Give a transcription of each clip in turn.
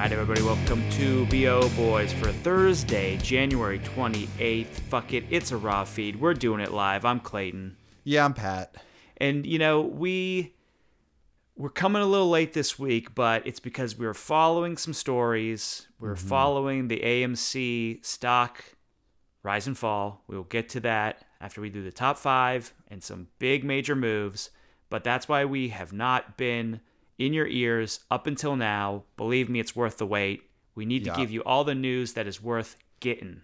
right, everybody, welcome to BO Boys for Thursday, January 28th. Fuck it, it's a raw feed. We're doing it live. I'm Clayton. Yeah, I'm Pat. And you know, we we're coming a little late this week, but it's because we were following some stories. We were mm-hmm. following the AMC stock rise and fall. We will get to that after we do the top 5 and some big major moves, but that's why we have not been in your ears up until now. Believe me, it's worth the wait. We need to Yeah. give you all the news that is worth getting.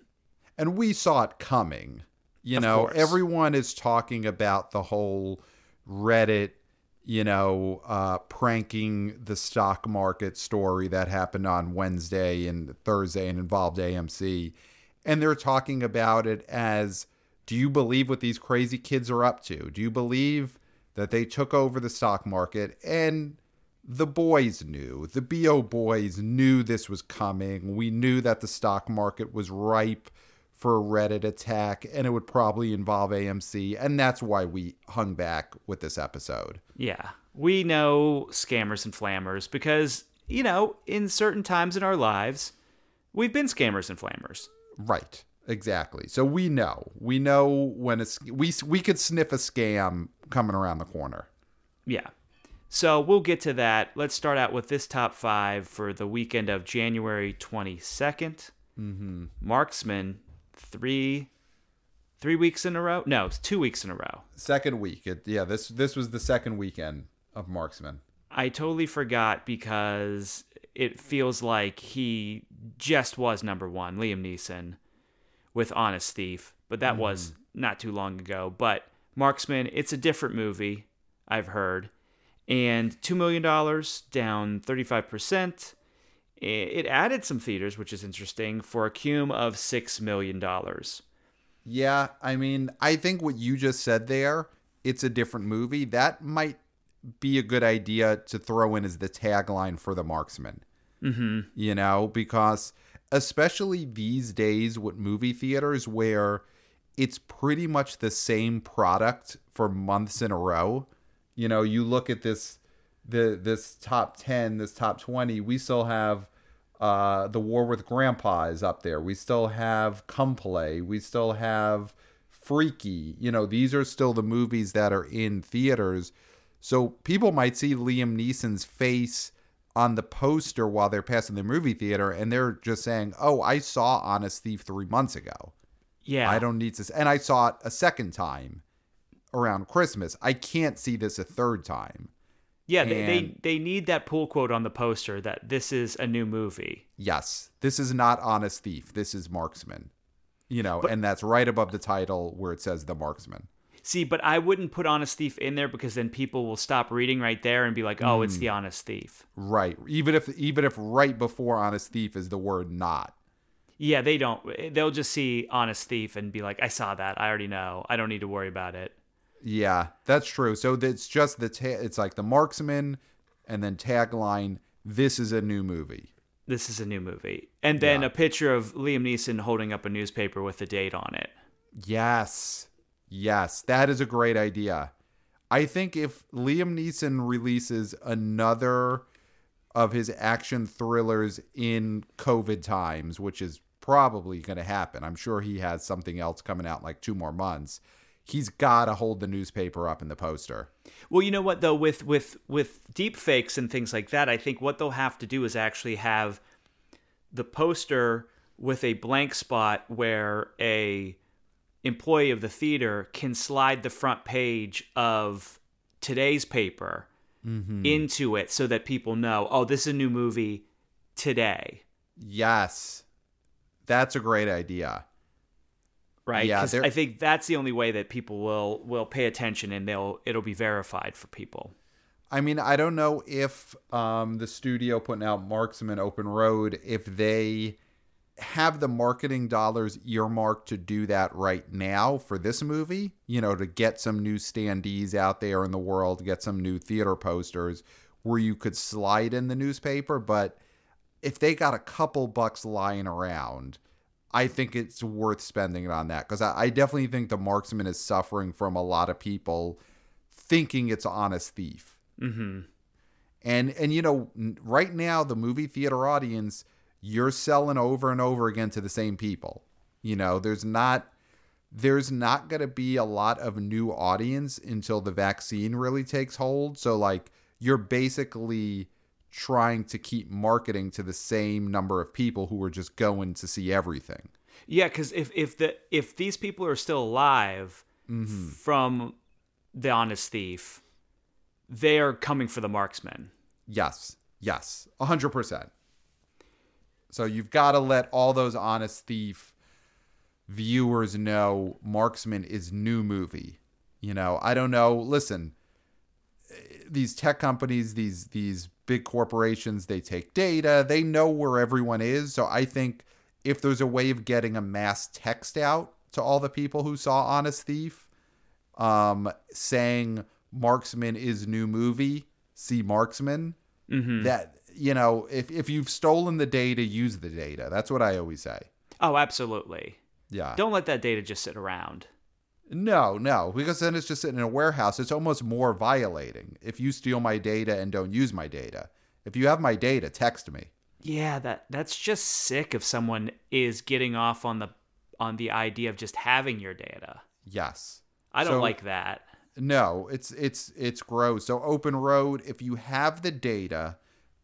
And we saw it coming. You Of know, course. everyone is talking about the whole Reddit, you know, uh, pranking the stock market story that happened on Wednesday and Thursday and involved AMC. And they're talking about it as do you believe what these crazy kids are up to? Do you believe that they took over the stock market? And the boys knew, the BO boys knew this was coming. We knew that the stock market was ripe for a Reddit attack and it would probably involve AMC. And that's why we hung back with this episode. Yeah. We know scammers and flammers because, you know, in certain times in our lives, we've been scammers and flammers. Right. Exactly. So we know. We know when it's we we could sniff a scam coming around the corner. Yeah. So we'll get to that. Let's start out with this top five for the weekend of January 22nd. Mm-hmm. Marksman, three three weeks in a row? No, it's two weeks in a row. Second week. It, yeah, this this was the second weekend of Marksman. I totally forgot because it feels like he just was number one, Liam Neeson, with Honest Thief, but that was not too long ago. But Marksman, it's a different movie, I've heard, and two million dollars down thirty five percent. It added some theaters, which is interesting, for a cum of six million dollars. Yeah, I mean, I think what you just said there, it's a different movie. That might be a good idea to throw in as the tagline for the marksman. Mm-hmm. You know, because especially these days with movie theaters where it's pretty much the same product for months in a row. You know, you look at this the this top 10, this top 20, we still have uh, The War with Grandpa is up there. We still have Come Play. We still have Freaky. You know, these are still the movies that are in theaters. So people might see Liam Neeson's face on the poster while they're passing the movie theater and they're just saying, "Oh, I saw Honest Thief 3 months ago. Yeah, I don't need to s- and I saw it a second time around Christmas. I can't see this a third time." Yeah, they, they they need that pull quote on the poster that this is a new movie. Yes, this is not Honest Thief. This is Marksman. You know, and that's right above the title where it says The Marksman. See, but I wouldn't put Honest Thief in there because then people will stop reading right there and be like, "Oh, it's the hmm. Honest Thief." Right. Even if even if right before Honest Thief is the word not. Yeah, they don't. They'll just see Honest Thief and be like, "I saw that. I already know. I don't need to worry about it." Yeah, that's true. So it's just the ta- it's like the marksman and then tagline this is a new movie. This is a new movie, and then Yeah. a picture of Liam Neeson holding up a newspaper with the date on it. Yes. Yes, that is a great idea. I think if Liam Neeson releases another of his action thrillers in COVID times, which is probably going to happen. I'm sure he has something else coming out in like two more months. He's got to hold the newspaper up in the poster. Well, you know what though, with with with deep fakes and things like that, I think what they'll have to do is actually have the poster with a blank spot where a employee of the theater can slide the front page of today's paper mm-hmm. into it so that people know, oh, this is a new movie today, Yes. That's a great idea. Right? Yeah, I think that's the only way that people will will pay attention and they'll it'll be verified for people. I mean, I don't know if um, the studio putting out Marksman Open Road, if they have the marketing dollars earmarked to do that right now for this movie, you know, to get some new standees out there in the world, get some new theater posters where you could slide in the newspaper. But if they got a couple bucks lying around, I think it's worth spending it on that because I, I definitely think the marksman is suffering from a lot of people thinking it's an honest thief. Mm-hmm. And and you know, right now the movie theater audience you're selling over and over again to the same people. You know, there's not there's not going to be a lot of new audience until the vaccine really takes hold. So like you're basically trying to keep marketing to the same number of people who are just going to see everything. Yeah, because if if the if these people are still alive mm-hmm. from the Honest Thief, they are coming for the marksman. Yes. Yes. 100%. So you've got to let all those honest thief viewers know Marksman is new movie. You know, I don't know. Listen, eh, these tech companies, these these big corporations, they take data. They know where everyone is. So I think if there's a way of getting a mass text out to all the people who saw Honest Thief, um, saying Marksman is new movie, see Marksman, that you know, if if you've stolen the data, use the data. That's what I always say. Oh, absolutely. Yeah. Don't let that data just sit around. No, no, because then it's just sitting in a warehouse. It's almost more violating if you steal my data and don't use my data. If you have my data, text me. Yeah, that that's just sick if someone is getting off on the on the idea of just having your data. Yes. I don't So- like that. No, it's it's it's gross. So open road, if you have the data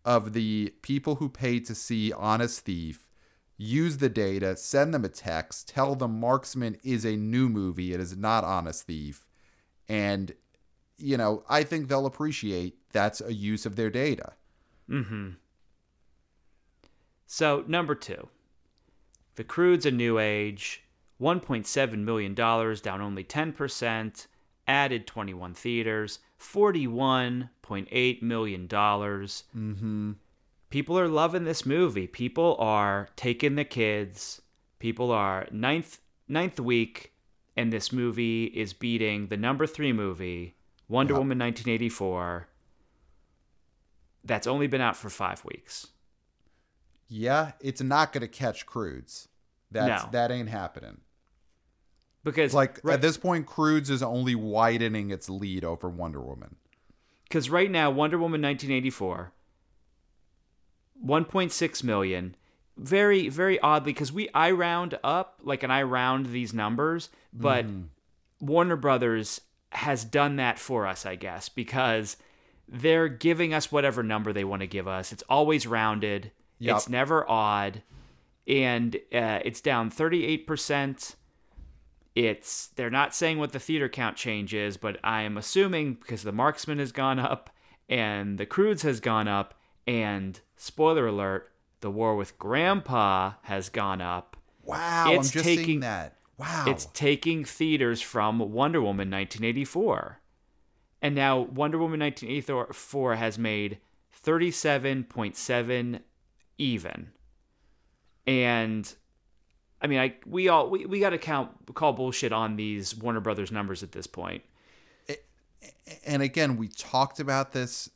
of the people who paid to see Honest Thief, use the data, send them a text, tell them Marksman is a new movie, it is not Honest Thief. And you know, I think they'll appreciate that's a use of their data. Hmm. So, number two, The Croods a new age, $1.7 million, down only 10%, added 21 theaters, $41.8 million. Mm-hmm. People are loving this movie. People are taking the kids. People are ninth ninth week, and this movie is beating the number three movie, Wonder Yep. Woman 1984. That's only been out for five weeks. Yeah, it's not gonna catch Croods. That's No. that ain't happening. Because Like right, at this point, Croods is only widening its lead over Wonder Woman. because right now Wonder Woman 1984 1.6 million. Very very oddly because we I round up like and I round these numbers but Warner Brothers has done that for us I guess because they're giving us whatever number they want to give us. It's always rounded. Yup. it's never odd. And uh, it's down 38% it's they're not saying what the theater count change is, but I am assuming because the marksman has gone up and the Croods has gone up and spoiler alert, the war with grandpa has gone up. Wow, It's I'm just taking- seeing that. Wow, It's taking theaters from Wonder Woman 1984. And now Wonder Woman 1984 has made 37.7 even. And I mean, I we all we, we got to count call bullshit on these Warner Brothers numbers at this point. and again, we talked about this.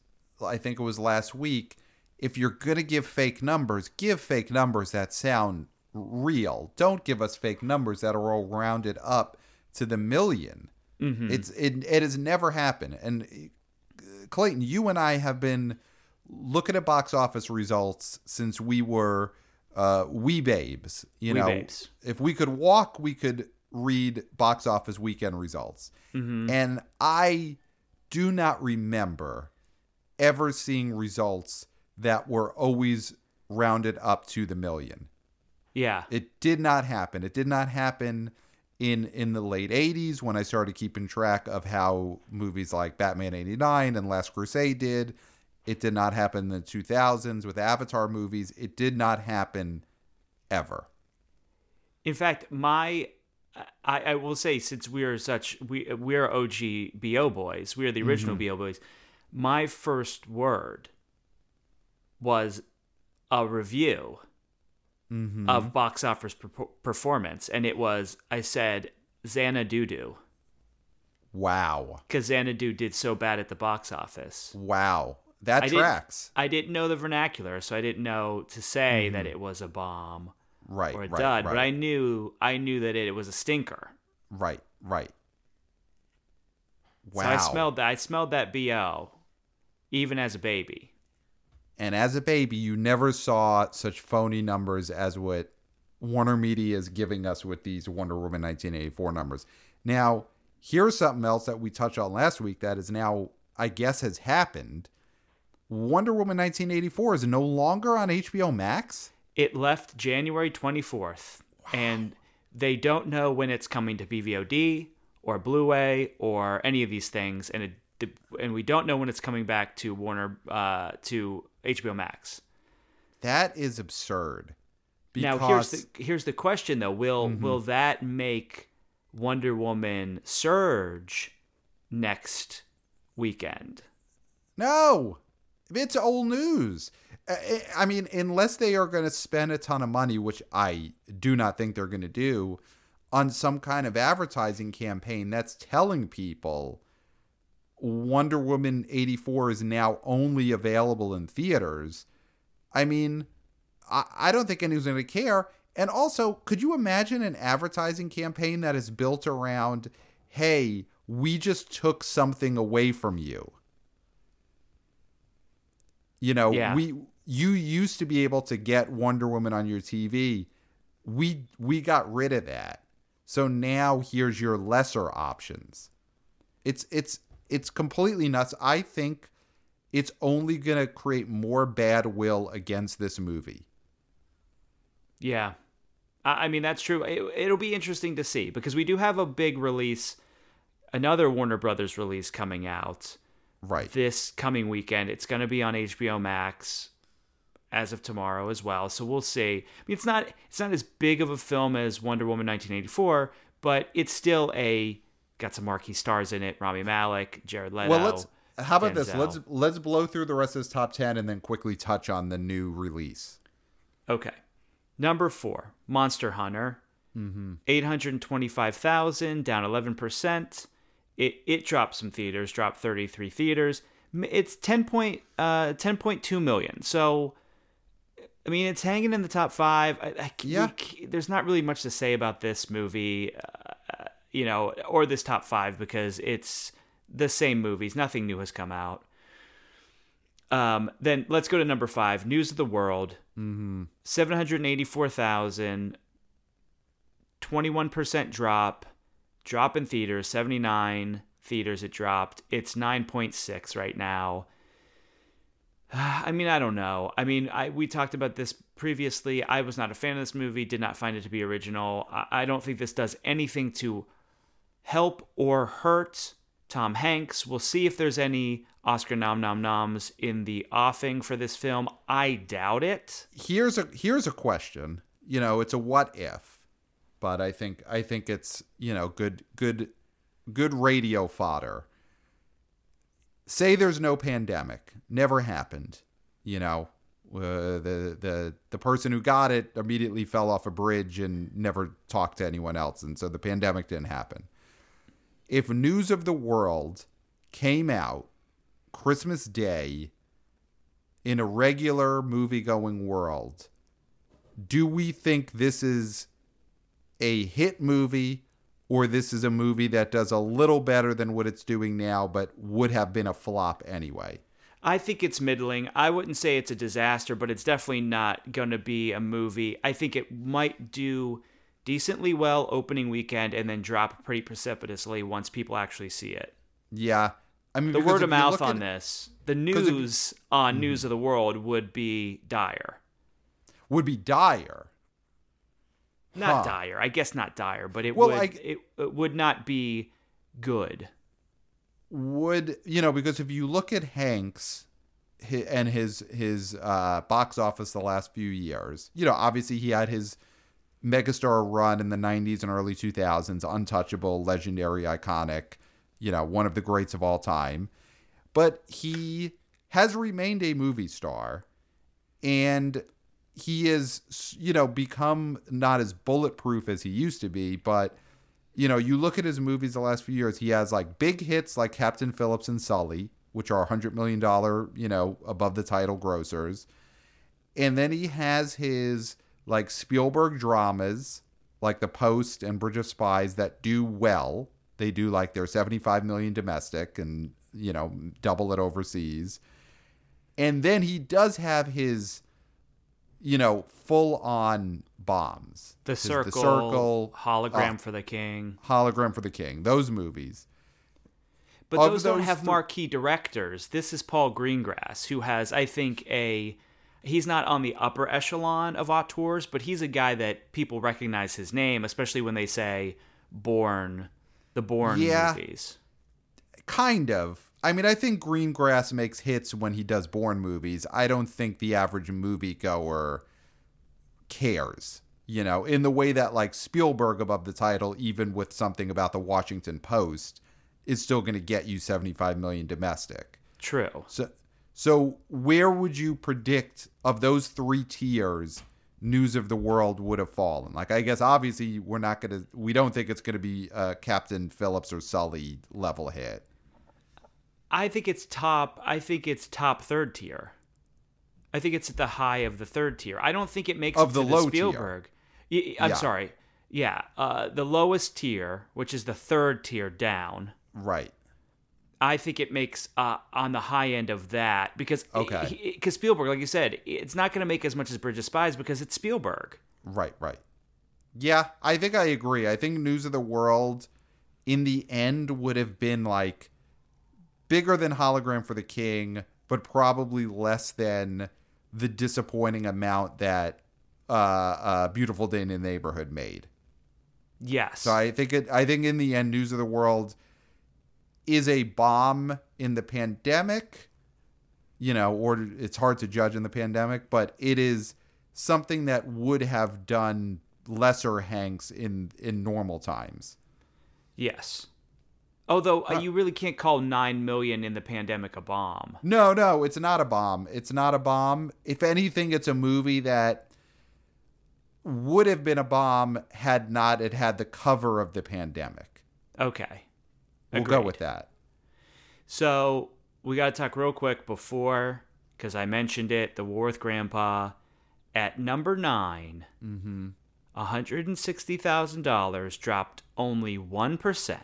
I think it was last week. If you're gonna give fake numbers, give fake numbers that sound real. Don't give us fake numbers that are all rounded up to the 1000000 It's it it has never happened. And Clayton, you and I have been looking at box office results since we were uh, wee babes. You Wee know, babes. if we could walk, we could read box office weekend results. And I do not remember ever seeing results that were always rounded up to the million. Yeah. It did not happen. It did not happen in in the late 80s when I started keeping track of how movies like Batman 89 and Last Crusade did. It did not happen in the 2000s with Avatar movies. It did not happen ever. In fact, my I, I will say since we are such we we're OG BO boys, we are the original mm-hmm. BO boys. My first word was a review mm-hmm. of box office per- performance, and it was I said Xanadu Wow. because Xanadu did so bad at the box office. Wow. That I didn't- tracks. I didn't know the vernacular, so I didn't know to say that mm-hmm. it was a bomb Right. or a right, dud, right, but I knew I knew that it was a stinker. right. Right. Wow. So I smelled that. I smelled that bo. even as a baby. And as a baby, you never saw such phony numbers as what Warner Media is giving us with these Wonder Woman 1984 numbers. Now, here's something else that we touched on last week that is now, I guess, has happened. Wonder Woman 1984 is no longer on HBO Max. It left January 24th, wow. and they don't know when it's coming to PVOD or Blu-ray or any of these things, and it and we don't know when it's coming back to Warner uh, to HBO Max. That is absurd. Because... Now here's the here's the question though: Will mm-hmm. will that make Wonder Woman surge next weekend? No, it's old news. I mean, unless they are going to spend a ton of money, which I do not think they're going to do, on some kind of advertising campaign that's telling people Wonder Woman 84 is now only available in theaters. I mean, I, I don't think anyone's going to care. And also, could you imagine an advertising campaign that is built around, hey, we just took something away from you? You know, yeah. we you used to be able to get Wonder Woman on your TV. We we got rid of that. So now here's your lesser options. It's it's it's completely nuts. I think it's only going to create more bad will against this movie. Yeah. I mean, that's true. It, will be interesting to see because we do have a big release, another Warner Brothers release coming out. Right. This coming weekend. It's going to be on HBO Max as of tomorrow as well. So we'll see. I mean, it's not it's not as big of a film as Wonder Woman 1984, but it's still a got some marquee stars in it: Rami Malek, Jared Leto. Well, let's. How about Denzel. this? Let's let's blow through the rest of this top ten and then quickly touch on the new release. Okay, number four, Monster Hunter. Mm-hmm. 825,000, down 11%. It it dropped some theaters, dropped 33 theaters. It's 10 point, uh, 10.2 million. So, I mean, it's hanging in the top five. I, I, yeah. You, there's not really much to say about this movie. Uh, you know, or this top five because it's the same movies. Nothing new has come out. Um, then let's go to number five, News of the World. Mm-hmm. 784,000, 21% drop, drop in theaters, 79 theaters it dropped. It's 9.6 right now. I mean, I don't know. I mean, I we talked about this previously. I was not a fan of this movie, did not find it to be original. I, I don't think this does anything to help or hurt Tom Hanks. We'll see if there's any Oscar nom nom noms in the offing for this film. I doubt it. Here's a here's a question. You know, it's a what if, but I think I think it's you know good good good radio fodder. Say there's no pandemic, never happened. You know, uh, the the the person who got it immediately fell off a bridge and never talked to anyone else, and so the pandemic didn't happen if News of the World came out Christmas Day in a regular movie going world, do we think this is a hit movie or this is a movie that does a little better than what it's doing now but would have been a flop anyway? I think it's middling. I wouldn't say it's a disaster, but it's definitely not going to be a movie. I think it might do decently well opening weekend and then drop pretty precipitously once people actually see it. Yeah. I mean, the word of mouth on at, this, the news if, on mm-hmm. News of the World would be dire. Would be dire. Not huh. dire. I guess not dire, but it well, would I, it, it would not be good. Would you know? Because if you look at Hanks and his his uh, box office the last few years, you know, obviously he had his megastar run in the 90s and early 2000s, untouchable, legendary, iconic, you know, one of the greats of all time. But he has remained a movie star and he is, you know, become not as bulletproof as he used to be, but you know, you look at his movies the last few years, he has like big hits like Captain Phillips and Sully, which are $100 million, you know, above the title grossers. And then he has his like Spielberg dramas, like The Post and Bridge of Spies, that do well. They do like they're 75 million domestic and, you know, double it overseas. And then he does have his, you know, full on bombs. The His- circle, circle, hologram uh, for the king. hologram for the king. Those movies. But of those don't have th- marquee directors. This is Paul Greengrass, who has, I think, a. He's not on the upper echelon of auteurs, but he's a guy that people recognize his name, especially when they say Bourne, the Bourne Yeah. movies. Kind of. I mean, I think Greengrass makes hits when he does Bourne movies. I don't think the average moviegoer cares, you know, in the way that like Spielberg above the title, even with something about the Washington Post, is still going to get you 75 million domestic. True. So, so where would you predict of those three tiers? News of the world would have fallen. Like I guess obviously we're not gonna we don't think it's gonna be uh, Captain Phillips or Sully level hit. I think it's top. I think it's top third tier. I think it's at the high of the third tier. I don't think it makes Of it the to low the tier. Spielberg. Y- I'm Yeah. sorry. Yeah, uh, the lowest tier, which is the third tier down. Right. I think it makes uh, on the high end of that because Okay. because Spielberg, like you said, it's not going to make as much as Bridge of Spies because it's Spielberg. Right, right. Yeah, I think I agree. I think News of the World in the end would have been like bigger than Hologram for the King, but probably less than the disappointing amount that uh, uh, Beautiful Day in the Neighborhood made. Yes. So I think it. I think in the end, News of the World is a bomb in the pandemic. You know, or it's hard to judge in the pandemic, but it is something that would have done lesser Hanks in in normal times. yes. Although uh, you really can't call nine million in the pandemic a bomb. No, no, it's not a bomb. It's not a bomb. If anything, it's a movie that would have been a bomb had not it had the cover of the pandemic. Okay. We'll go with that. So we got to talk real quick before, because I mentioned it, the War with Grandpa at number 9 Mm-hmm. $160,000 dropped only 1%.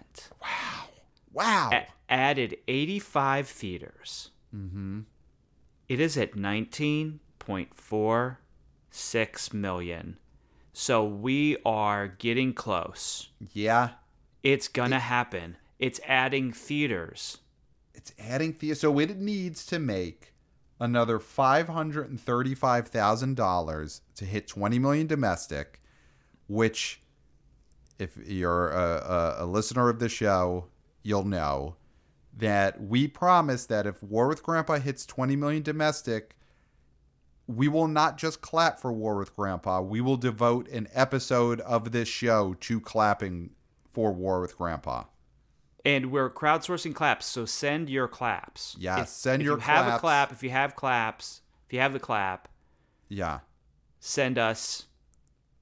Wow. A- added 85 theaters. Mm-hmm. It is at 19.46 million. So we are getting close. yeah. It's gonna happen. It's adding theaters. it's adding theaters. so it needs to make another five hundred and thirty-five thousand dollars to hit twenty million domestic, which, if you're a, a, a listener of the show, you'll know that we promise that if War with Grandpa hits twenty million domestic, we will not just clap for War with Grandpa. We will devote an episode of this show to clapping for War with Grandpa. And we're crowdsourcing claps, so send your claps. Yes, If- send if your you have a clap, if you have claps, if you have the clap, Yeah. send us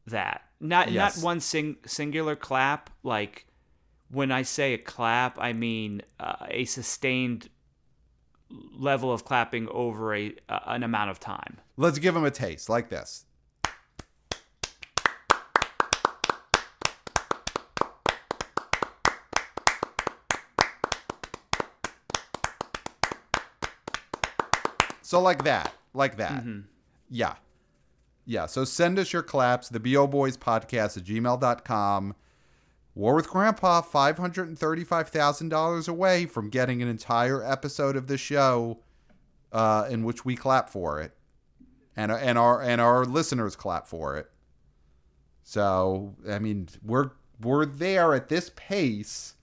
that. Not Yes. not one sing, singular clap. Like when I say a clap, I mean uh, a sustained level of clapping over a uh, an amount of time. Let's give them a taste like this. So like that, like that. Yeah. Yeah. So send us your claps, the BO Boys podcast at gmail.com. War with Grandpa, $535,000 away from getting an entire episode of the show uh, in which we clap for it, and and our and our listeners clap for it. So I mean, we're we're there at this pace,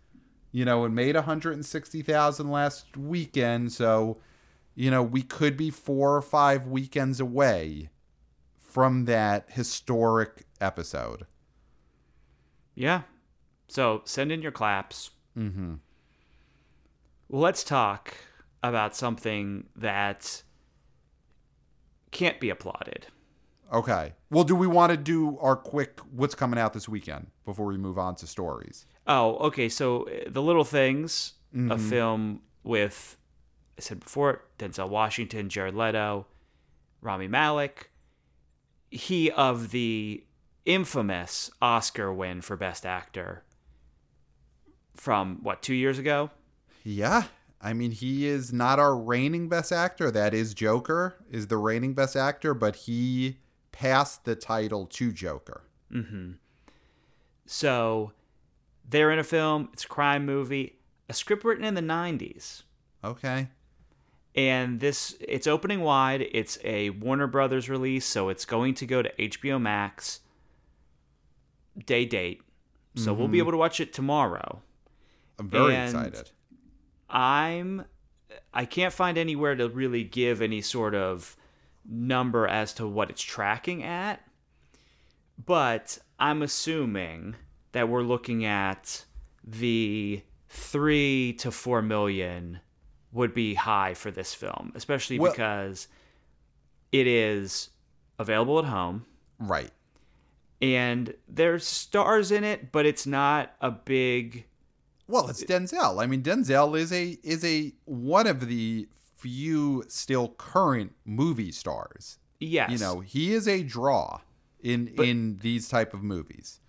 you know, and made 160,000 last weekend. So you know, we could be four or five weekends away from that historic episode. Yeah. So send in your claps. Mm-hmm. Well, let's talk about something that can't be applauded. Okay. Well, do we want to do our quick what's coming out this weekend before we move on to stories? Oh, okay. So uh, the Little Things, a Mm-hmm. film with I said before Denzel Washington, Jared Leto, Rami Malek. He of the infamous Oscar win for Best Actor from what two years ago. Yeah. I mean, he is not our reigning best actor. That is Joker, is the reigning best actor, but he passed the title to Joker. Mm-hmm. So they're in a film, it's a crime movie, a script written in the 90s. Okay. And this it's opening wide. It's a Warner Brothers release, so it's going to go to HBO Max day date. So we'll be mm-hmm. able to watch it tomorrow. I'm very And- excited. I'm I can't find anywhere to really give any sort of number as to what it's tracking at. But I'm assuming that we're looking at the 3 to 4 million would be high for this film, especially Well- because it is available at home Right. and there's stars in it, but it's not a big Well, it's Denzel. I mean, Denzel is a is a one of the few still current movie stars. yes. You know, he is a draw in in these type of movies.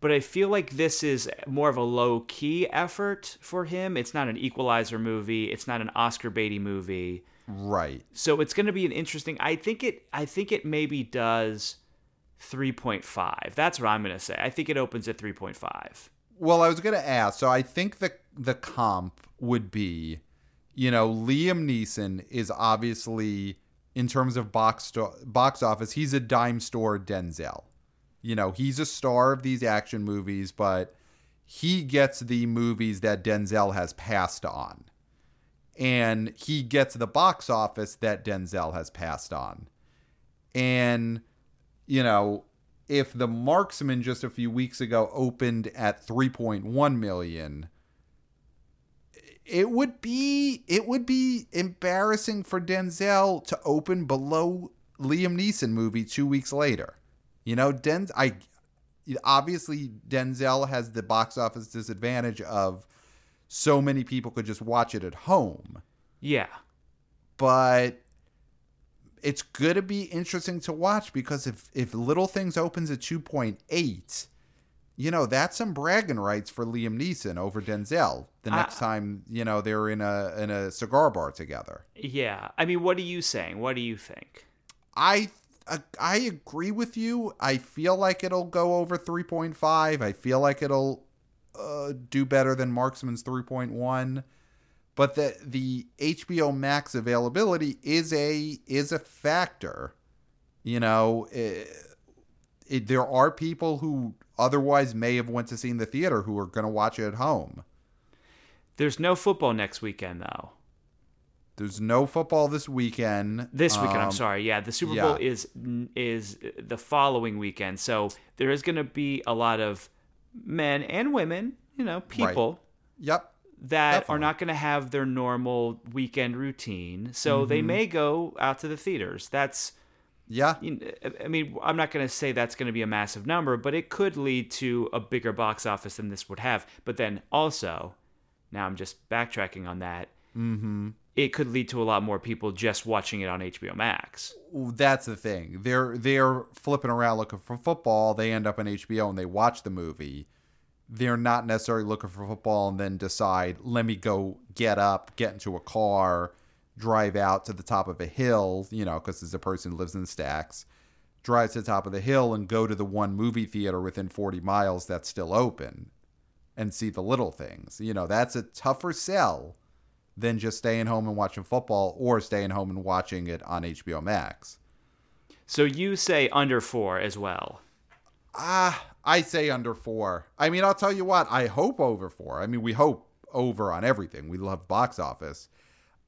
But I feel like this is more of a low key effort for him. It's not an equalizer movie. It's not an Oscar Beatty movie. Right. So it's going to be an interesting. I think it. I think it maybe does three point five. That's what I'm going to say. I think it opens at three point five. Well, I was going to ask. So I think the the comp would be, you know, Liam Neeson is obviously in terms of box box office, he's a dime store Denzel. You know, he's a star of these action movies, but he gets the movies that Denzel has passed on. And he gets the box office that Denzel has passed on. And you know, if the marksman just a few weeks ago opened at 3.1 million it would be it would be embarrassing for Denzel to open below Liam Neeson movie 2 weeks later. You know, Den I obviously Denzel has the box office disadvantage of so many people could just watch it at home Yeah. but it's going to be interesting to watch because if if Little Things opens at 2.8, you know, that's some bragging rights for Liam Neeson over Denzel the next time, you know, they're in a in a cigar bar together. Yeah. I mean, what are you saying? What do you think? I I agree with you. I feel like it'll go over 3.5. I feel like it'll uh, do better than Marksman's 3.1. But the the HBO Max availability is a is a factor. You know, it, it, there are people who otherwise may have went to see in the theater who are going to watch it at home. There's no football next weekend though. There's no football this weekend. This weekend, I'm Um, sorry. Yeah, the Super yeah. Bowl is is the following weekend. So there is going to be a lot of men and women, you know, people Yep. that Definitely. are not going to have their normal weekend routine. So Mm-hmm. they may go out to the theaters. That's Yeah. I mean, I'm not going to say that's going to be a massive number, but it could lead to a bigger box office than this would have. But then also, now I'm just backtracking on that. Mm-hmm. It could lead to a lot more people just watching it on HBO Max. that's the thing. They're they're flipping around looking for football. They end up on HBO and they watch the movie. They're not necessarily looking for football and then decide, let me go get up, get into a car, drive out to the top of a hill, you know, because there's a person who lives in stacks, drive to the top of the hill and go to the one movie theater within 40 miles that's still open and see the little things. You know, that's a tougher sell than just staying home and watching football or staying home and watching it on HBO Max. So you say under four as well. Ah, I say under four. I mean, I'll tell you what, I hope over four. I mean, we hope over on everything. We love box office.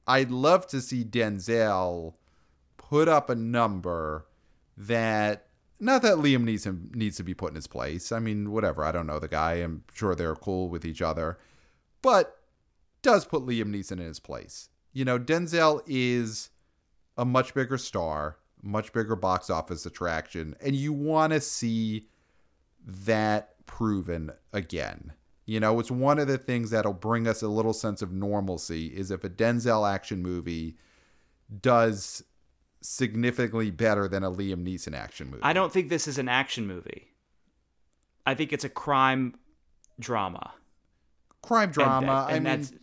I'd love to see Denzel put up a number that not that Liam Neeson needs to be put in his place. I mean, whatever. I don't know the guy. I'm sure they're cool with each other. But does put Liam Neeson in his place. You know, Denzel is a much bigger star, much bigger box office attraction, and you want to see that proven again. You know, it's one of the things that'll bring us a little sense of normalcy is if a Denzel action movie does significantly better than a Liam Neeson action movie. I don't think this is an action movie. I think it's a crime drama. crime And- drama. and, I mean, that's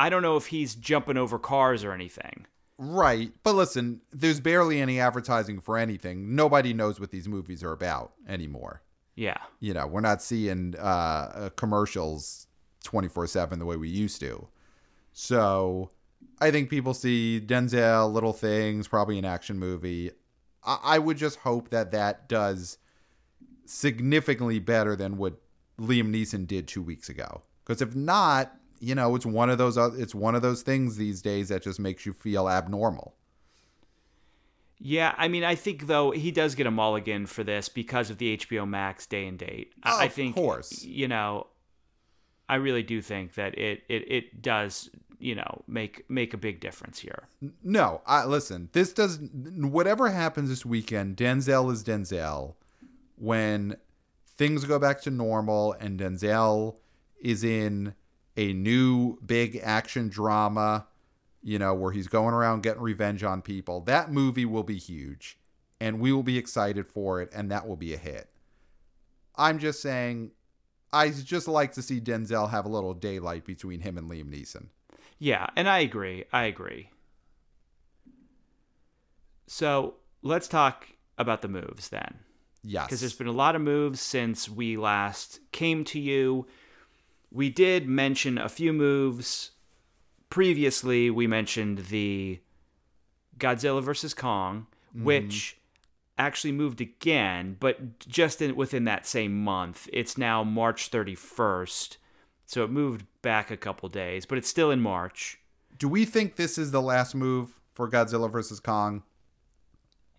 I don't know if he's jumping over cars or anything. Right. But listen, there's barely any advertising for anything. Nobody knows what these movies are about anymore. Yeah. You know, we're not seeing uh, commercials 24 7 the way we used to. So I think people see Denzel, little things, probably an action movie. I, I would just hope that that does significantly better than what Liam Neeson did two weeks ago. Because if not, you know, it's one of those it's one of those things these days that just makes you feel abnormal. Yeah, I mean, I think though he does get a mulligan for this because of the HBO Max day and date. I, I think, of course, you know, I really do think that it it it does you know make make a big difference here. No, I listen. This does whatever happens this weekend. Denzel is Denzel. When things go back to normal and Denzel is in a new big action drama, you know, where he's going around getting revenge on people, that movie will be huge and we will be excited for it and that will be a hit. I'm just saying, I just like to see Denzel have a little daylight between him and Liam Neeson. Yeah, and I agree. I agree. So let's talk about the moves then. Yes. Because there's been a lot of moves since we last came to you. We did mention a few moves previously. We mentioned the Godzilla versus Kong, mm-hmm. which actually moved again, but just in, within that same month. It's now March 31st. So it moved back a couple days, but it's still in March. Do we think this is the last move for Godzilla versus Kong?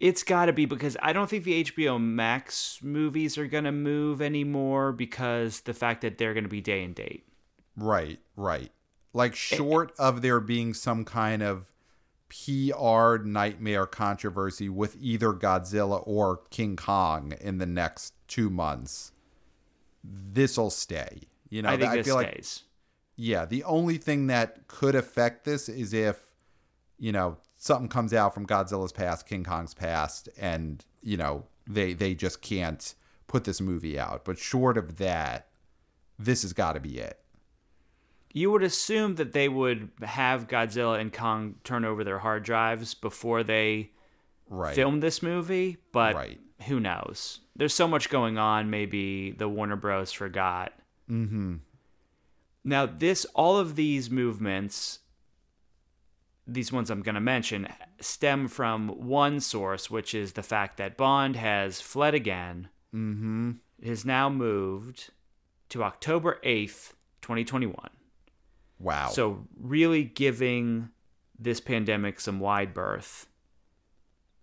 It's got to be because I don't think the HBO Max movies are going to move anymore because the fact that they're going to be day and date. Right, right. Like short of there being some kind of PR nightmare controversy with either Godzilla or King Kong in the next 2 months, this'll stay. You know, I think I this feel stays. like yeah, the only thing that could affect this is if you know something comes out from Godzilla's past, King Kong's past, and you know they they just can't put this movie out. But short of that, this has got to be it. You would assume that they would have Godzilla and Kong turn over their hard drives before they right. film this movie, but right. who knows? There's so much going on. Maybe the Warner Bros. forgot. Mm-hmm. Now, this all of these movements these ones I'm going to mention stem from one source, which is the fact that Bond has fled again. Mm-hmm. Has now moved to October 8th, 2021. Wow. So, really giving this pandemic some wide berth.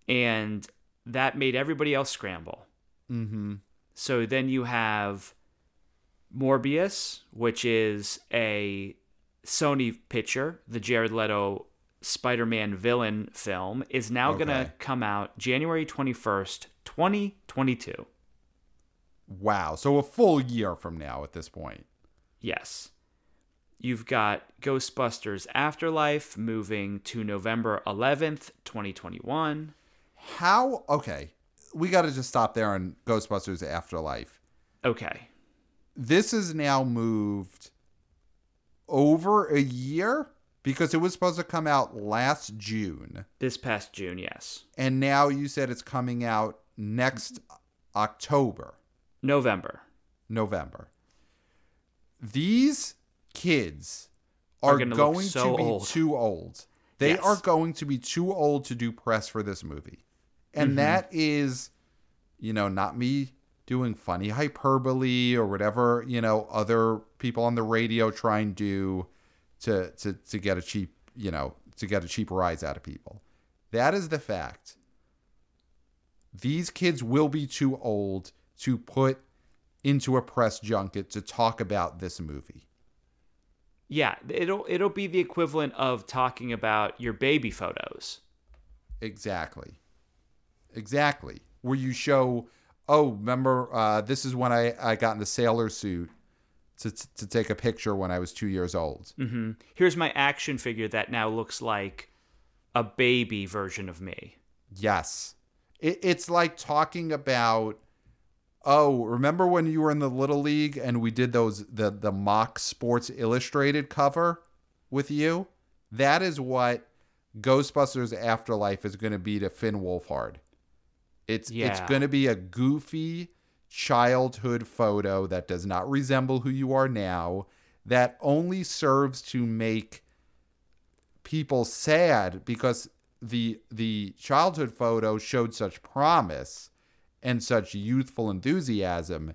And that made everybody else scramble. Mm-hmm. So then you have Morbius, which is a Sony picture, the Jared Leto Spider-Man villain film is now okay. going to come out January 21st, 2022. Wow. So a full year from now at this point. Yes. You've got Ghostbusters Afterlife moving to November 11th, 2021. How? Okay. We got to just stop there on Ghostbusters Afterlife. Okay. This is now moved over a year? Because it was supposed to come out last June. This past June, yes. And now you said it's coming out next October. November. November. These kids are, are going so to be old. too old. They yes. are going to be too old to do press for this movie. And mm-hmm. that is, you know, not me doing funny hyperbole or whatever, you know, other people on the radio try and do to to to get a cheap you know to get a cheap rise out of people. That is the fact. These kids will be too old to put into a press junket to talk about this movie. Yeah, it'll it'll be the equivalent of talking about your baby photos. Exactly. Exactly. Where you show, oh, remember, uh, this is when I, I got in the sailor suit to, to take a picture when I was two years old. Mm-hmm. Here's my action figure that now looks like a baby version of me. Yes. It, it's like talking about, oh, remember when you were in the Little League and we did those, the, the mock Sports Illustrated cover? with you. That is what Ghostbusters Afterlife is going to be to Finn Wolfhard. It's it's going to be a goofy childhood photo that does not resemble who you are now that only serves to make people sad because the the childhood photo showed such promise and such youthful enthusiasm.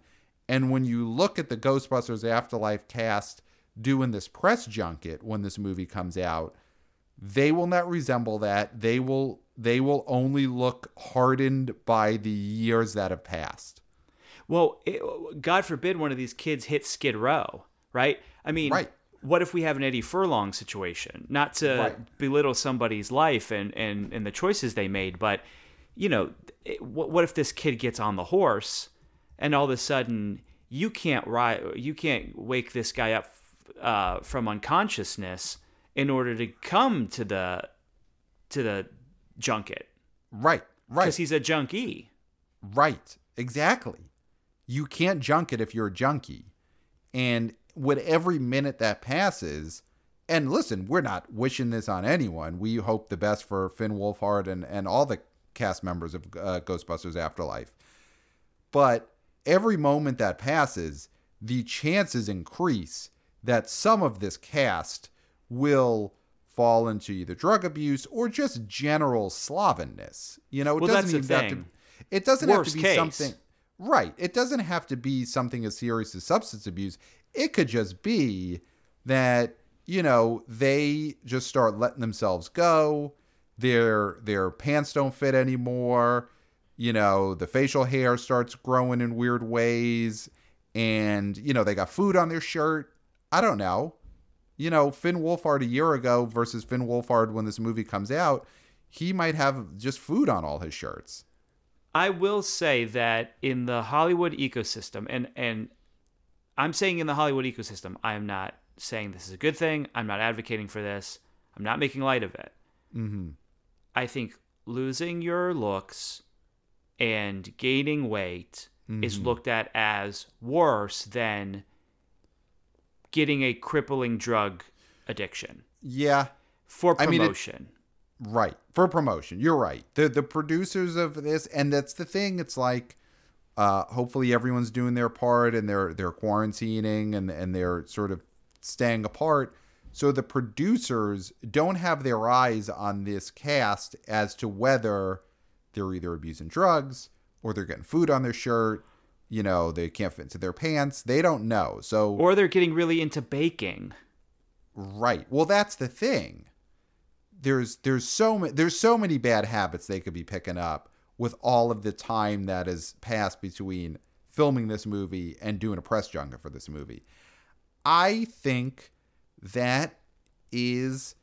And when you look at the Ghostbusters Afterlife cast doing this press junket when this movie comes out they will not resemble that. They will they will only look hardened by the years that have passed Well, it, God forbid one of these kids hits Skid Row, right? I mean, Right. what if we have an Eddie Furlong situation? Not to Right. belittle somebody's life and, and, and the choices they made, but, you know, it, what, what if this kid gets on the horse and all of a sudden you can't ride, you can't wake this guy up uh, from unconsciousness in order to come to the to the junket right right because he's a junkie. Right. Exactly. You can't junk it if you're a junkie. And with every minute that passes, and listen, we're not wishing this on anyone. We hope the best for Finn Wolfhard and, and all the cast members of uh, Ghostbusters Afterlife. But every moment that passes, the chances increase that some of this cast will fall into either drug abuse or just general slovenliness. You know, it Well, doesn't even have to it doesn't have to be case. something right. It doesn't have to be something as serious as substance abuse. It could just be that, you know, they just start letting themselves go. Their their pants don't fit anymore. You know, the facial hair starts growing in weird ways and, you know, they got food on their shirt. I don't know. You know, Finn Wolfhard a year ago versus Finn Wolfhard when this movie comes out, he might have just food on all his shirts. I will say that in the Hollywood ecosystem, and and I'm saying in the Hollywood ecosystem, I am not saying this is a good thing. I'm not advocating for this. I'm not making light of it. Mm-hmm. I think losing your looks and gaining weight is Mm-hmm. looked at as worse than getting a crippling drug addiction Yeah, for I mean, it- promotion. Right. For promotion. You're right. The the producers of this and that's the thing, it's like uh hopefully everyone's doing their part and they're they're quarantining and and they're sort of staying apart. So the producers don't have their eyes on this cast as to whether they're either abusing drugs or they're getting food on their shirt, you know, they can't fit into their pants. They don't know. So or they're getting really into baking. Right. Well, that's the thing. There's there's so there's so many bad habits they could be picking up with all of the time that has passed between filming this movie and doing a press junket for this movie. I think that is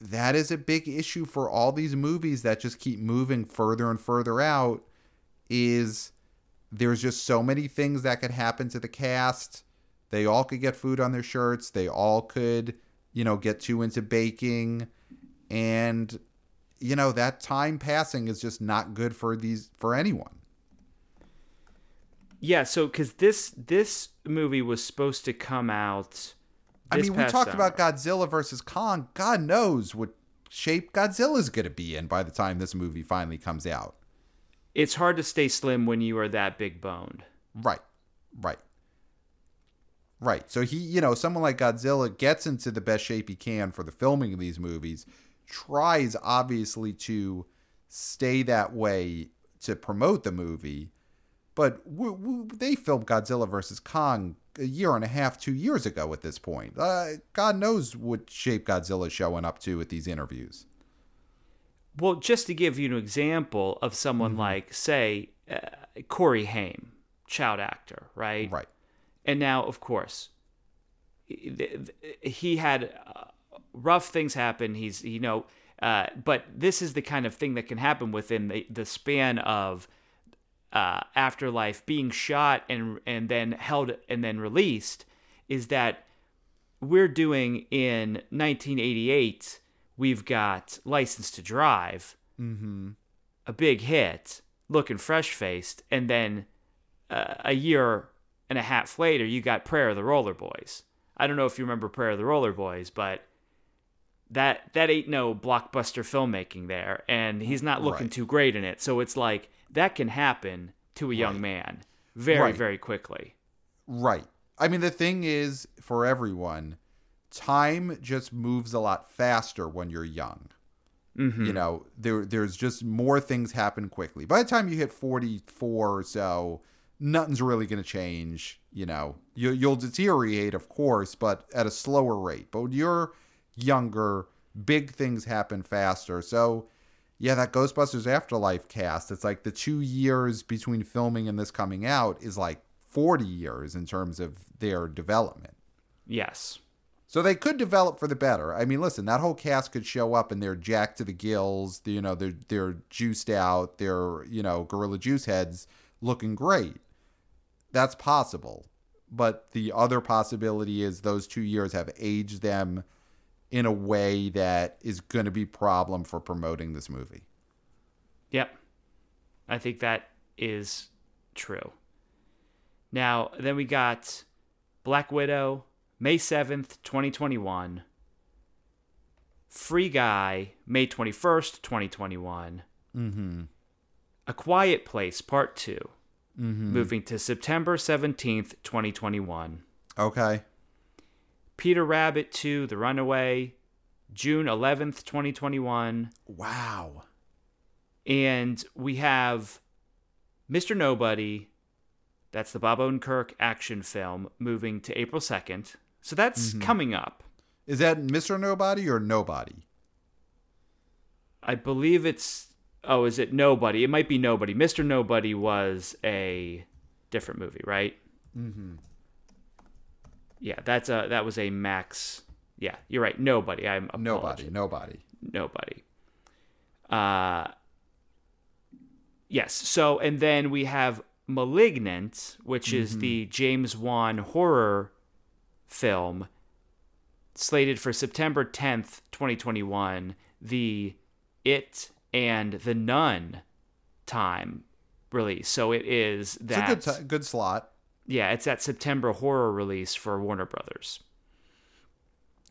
that is a big issue for all these movies that just keep moving further and further out is there's just so many things that could happen to the cast. They all could get food on their shirts. They all could, you know, get too into baking and you know, that time passing is just not good for these for anyone. Yeah, so because this this movie was supposed to come out. I mean, we talked summer. about Godzilla versus Kong. God knows what shape Godzilla's going to be in by the time this movie finally comes out. It's hard to stay slim when you are that big boned. Right. Right. Right. So he, you know, someone like Godzilla gets into the best shape he can for the filming of these movies, tries obviously to stay that way to promote the movie, but w- w- they filmed Godzilla versus Kong a year and a half, two years ago at this point. Uh, God knows what shape Godzilla's showing up to at these interviews. Well, just to give you an example of Mm-hmm. someone like, say, uh, Corey Haim, child actor, right? Right. And now, of course, he had uh, rough things happen. He's, you know, uh, but this is the kind of thing that can happen within the, the span of uh, Afterlife being shot and and then held and then released. Is that we're doing in 1988? We've got License to Drive, Mm-hmm. a big hit, looking fresh faced, and then uh, a year and a half later, you got Prayer of the Roller Boys. I don't know if you remember Prayer of the Roller Boys, but that that ain't no blockbuster filmmaking there, and he's not looking Right. too great in it. So it's like that can happen to a young Right. man very Right. very quickly. Right. I mean, the thing is, for everyone, time just moves a lot faster when you're young. Mm-hmm. You know, there there's just more things happen quickly. By the time you hit 44 or so, nothing's really going to change. You know, you, you'll deteriorate, of course, but at a slower rate. But when you're younger, big things happen faster. So, yeah, that Ghostbusters Afterlife cast, it's like the two years between filming and this coming out is like 40 years in terms of their development. Yes. So they could develop for the better. I mean, listen, that whole cast could show up and they're jacked to the gills. You know, they're they're juiced out. They're you know gorilla juice heads looking great. That's possible, but the other possibility is those two years have aged them in a way that is going to be problem for promoting this movie. Yep. I think that is true. Now, then we got Black Widow, May 7th, 2021. Free Guy, May 21st, 2021. Mm-hmm. A Quiet Place, Part 2, moving to September 17th, 2021. Okay. Peter Rabbit 2, The Runaway, June 11th, 2021. Wow. And we have Mr. Nobody, that's the Bob Odenkirk action film, moving to April 2nd. So that's coming up. Is that Mr. Nobody or Nobody? I believe it's. Oh, is it Nobody? It might be Nobody. Mr. Nobody was a different movie, right? Mm-hmm. Yeah, that's a that was a Max. Yeah, you're right. Nobody. I'm Nobody. Nobody. nobody. Uh yes. So and then we have Malignant, which is the James Wan horror film slated for September 10th, 2021. The It and The Nun time release. So it is It's that a good, ti- good slot. Yeah, it's that September horror release for Warner Brothers.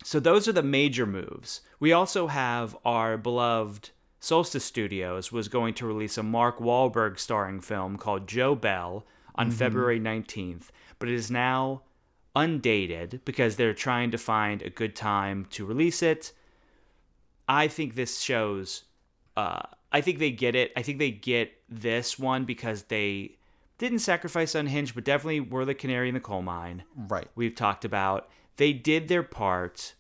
So those are the major moves. We also have our beloved Solstice Studios was going to release a Mark Wahlberg starring film called Joe Bell on February 19th, but it is now undated because they're trying to find a good time to release it. I think this shows uh I think they get it. I think they get this one because they didn't sacrifice Unhinged, but definitely were the canary in the coal mine. Right. We've talked about. They did their part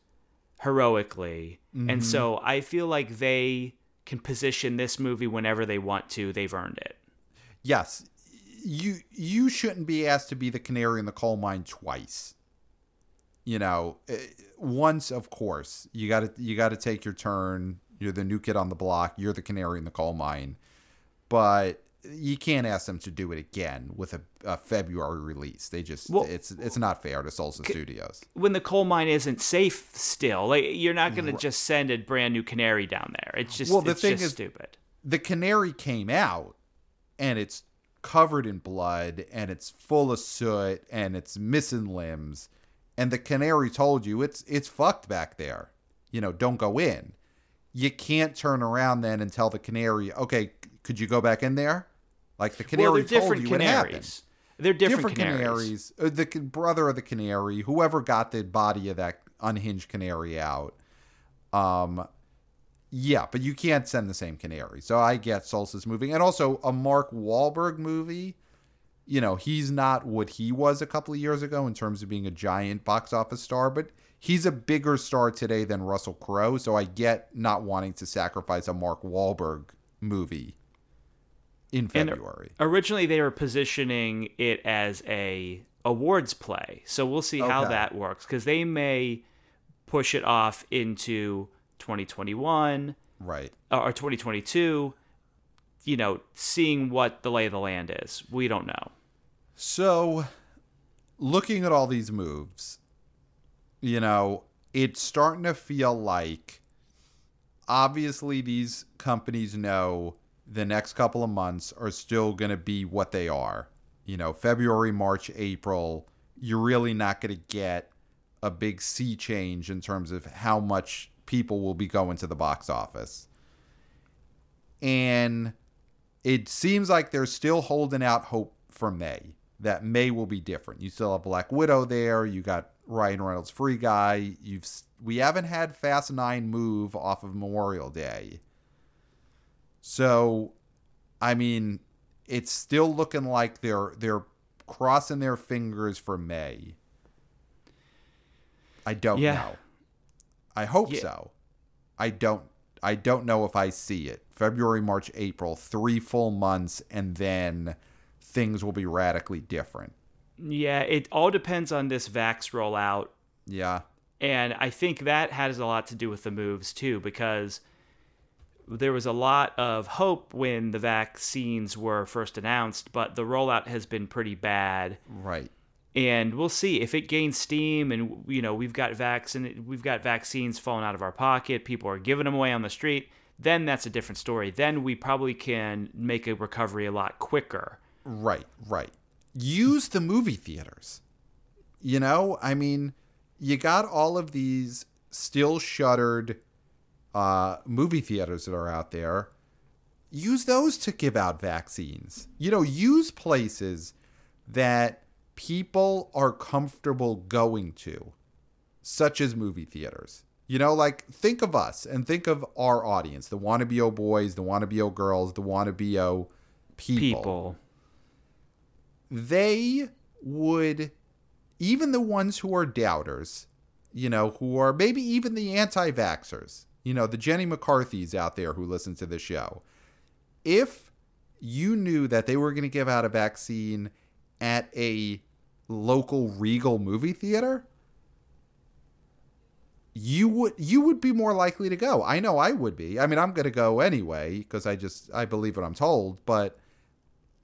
heroically. And so I feel like they can position this movie whenever they want to. They've earned it. yes you you shouldn't be asked to be the canary in the coal mine twice you know eh, once of course you got to you got to take your turn you're the new kid on the block you're the canary in the coal mine but you can't ask them to do it again with a, a February release. They just Well- it's it's not fair to Solstice Studios. When the coal mine isn't safe still, like you're not going to just send a brand new canary down there. It's just Well, the it's thing just is- stupid. the canary came out and it's covered in blood and it's full of soot and it's missing limbs and the canary told you it's it's fucked back there you know don't go in you can't turn around then and tell the canary okay could you go back in there like the canary Well, they're told different you what happened canaries. They're different, canaries. Uh, the brother of the canary, whoever got the body of that unhinged canary out. Um, yeah, but you can't send the same canary. So I get Solstice moving, and also a Mark Wahlberg movie. You know, he's not what he was a couple of years ago in terms of being a giant box office star, but he's a bigger star today than Russell Crowe. So I get not wanting to sacrifice a Mark Wahlberg movie in And- February. Originally, they were positioning it as a awards play, so we'll see how that works because they may push it off into 2021 right. or 2022. You know, seeing what the lay of the land is, we don't know. So, looking at all these moves, you know, it's starting to feel like obviously these companies know the next couple of months are still going to be what they are. You know, February, March, April, you're really not going to get a big sea change in terms of how much people will be going to the box office. And it seems like they're still holding out hope for May. That May will be different. You still have Black Widow there. You got Ryan Reynolds Free Guy. You've we haven't had Fast Nine move off of Memorial Day. So, I mean, it's still looking like they're they're crossing their fingers for May. I don't Yeah. know. I hope Yeah. so. I don't I don't know if I see it. February, March, April, 3 full months and then things will be radically different. Yeah, it all depends on this vax rollout Yeah. And I think that has a lot to do with the moves too, because there was a lot of hope when the vaccines were first announced, but the rollout has been pretty bad. Right. And we'll see if it gains steam, and you know we've got vaccine, we've got vaccines falling out of our pocket. People are giving them away on the street. Then that's a different story. Then we probably can make a recovery a lot quicker. Right, right. Use the movie theaters. You know, I mean, you got all of these still shuttered uh, movie theaters that are out there. Use those to give out vaccines. You know, use places that people are comfortable going to, such as movie theaters. You know, like think of us and think of our audience the wannabe o boys, the wannabe o girls, the wannabe o People. people. they would even the ones who are doubters you know who are maybe even the anti-vaxxers you know the jenny mccarthy's out there who listen to the show. If you knew that they were going to give out a vaccine at a local regal movie theater you would you would be more likely to go. I know i would be. I mean i'm going to go anyway because i just i believe what i'm told but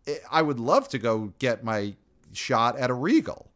eh, I would love to go get my shot at a Regal.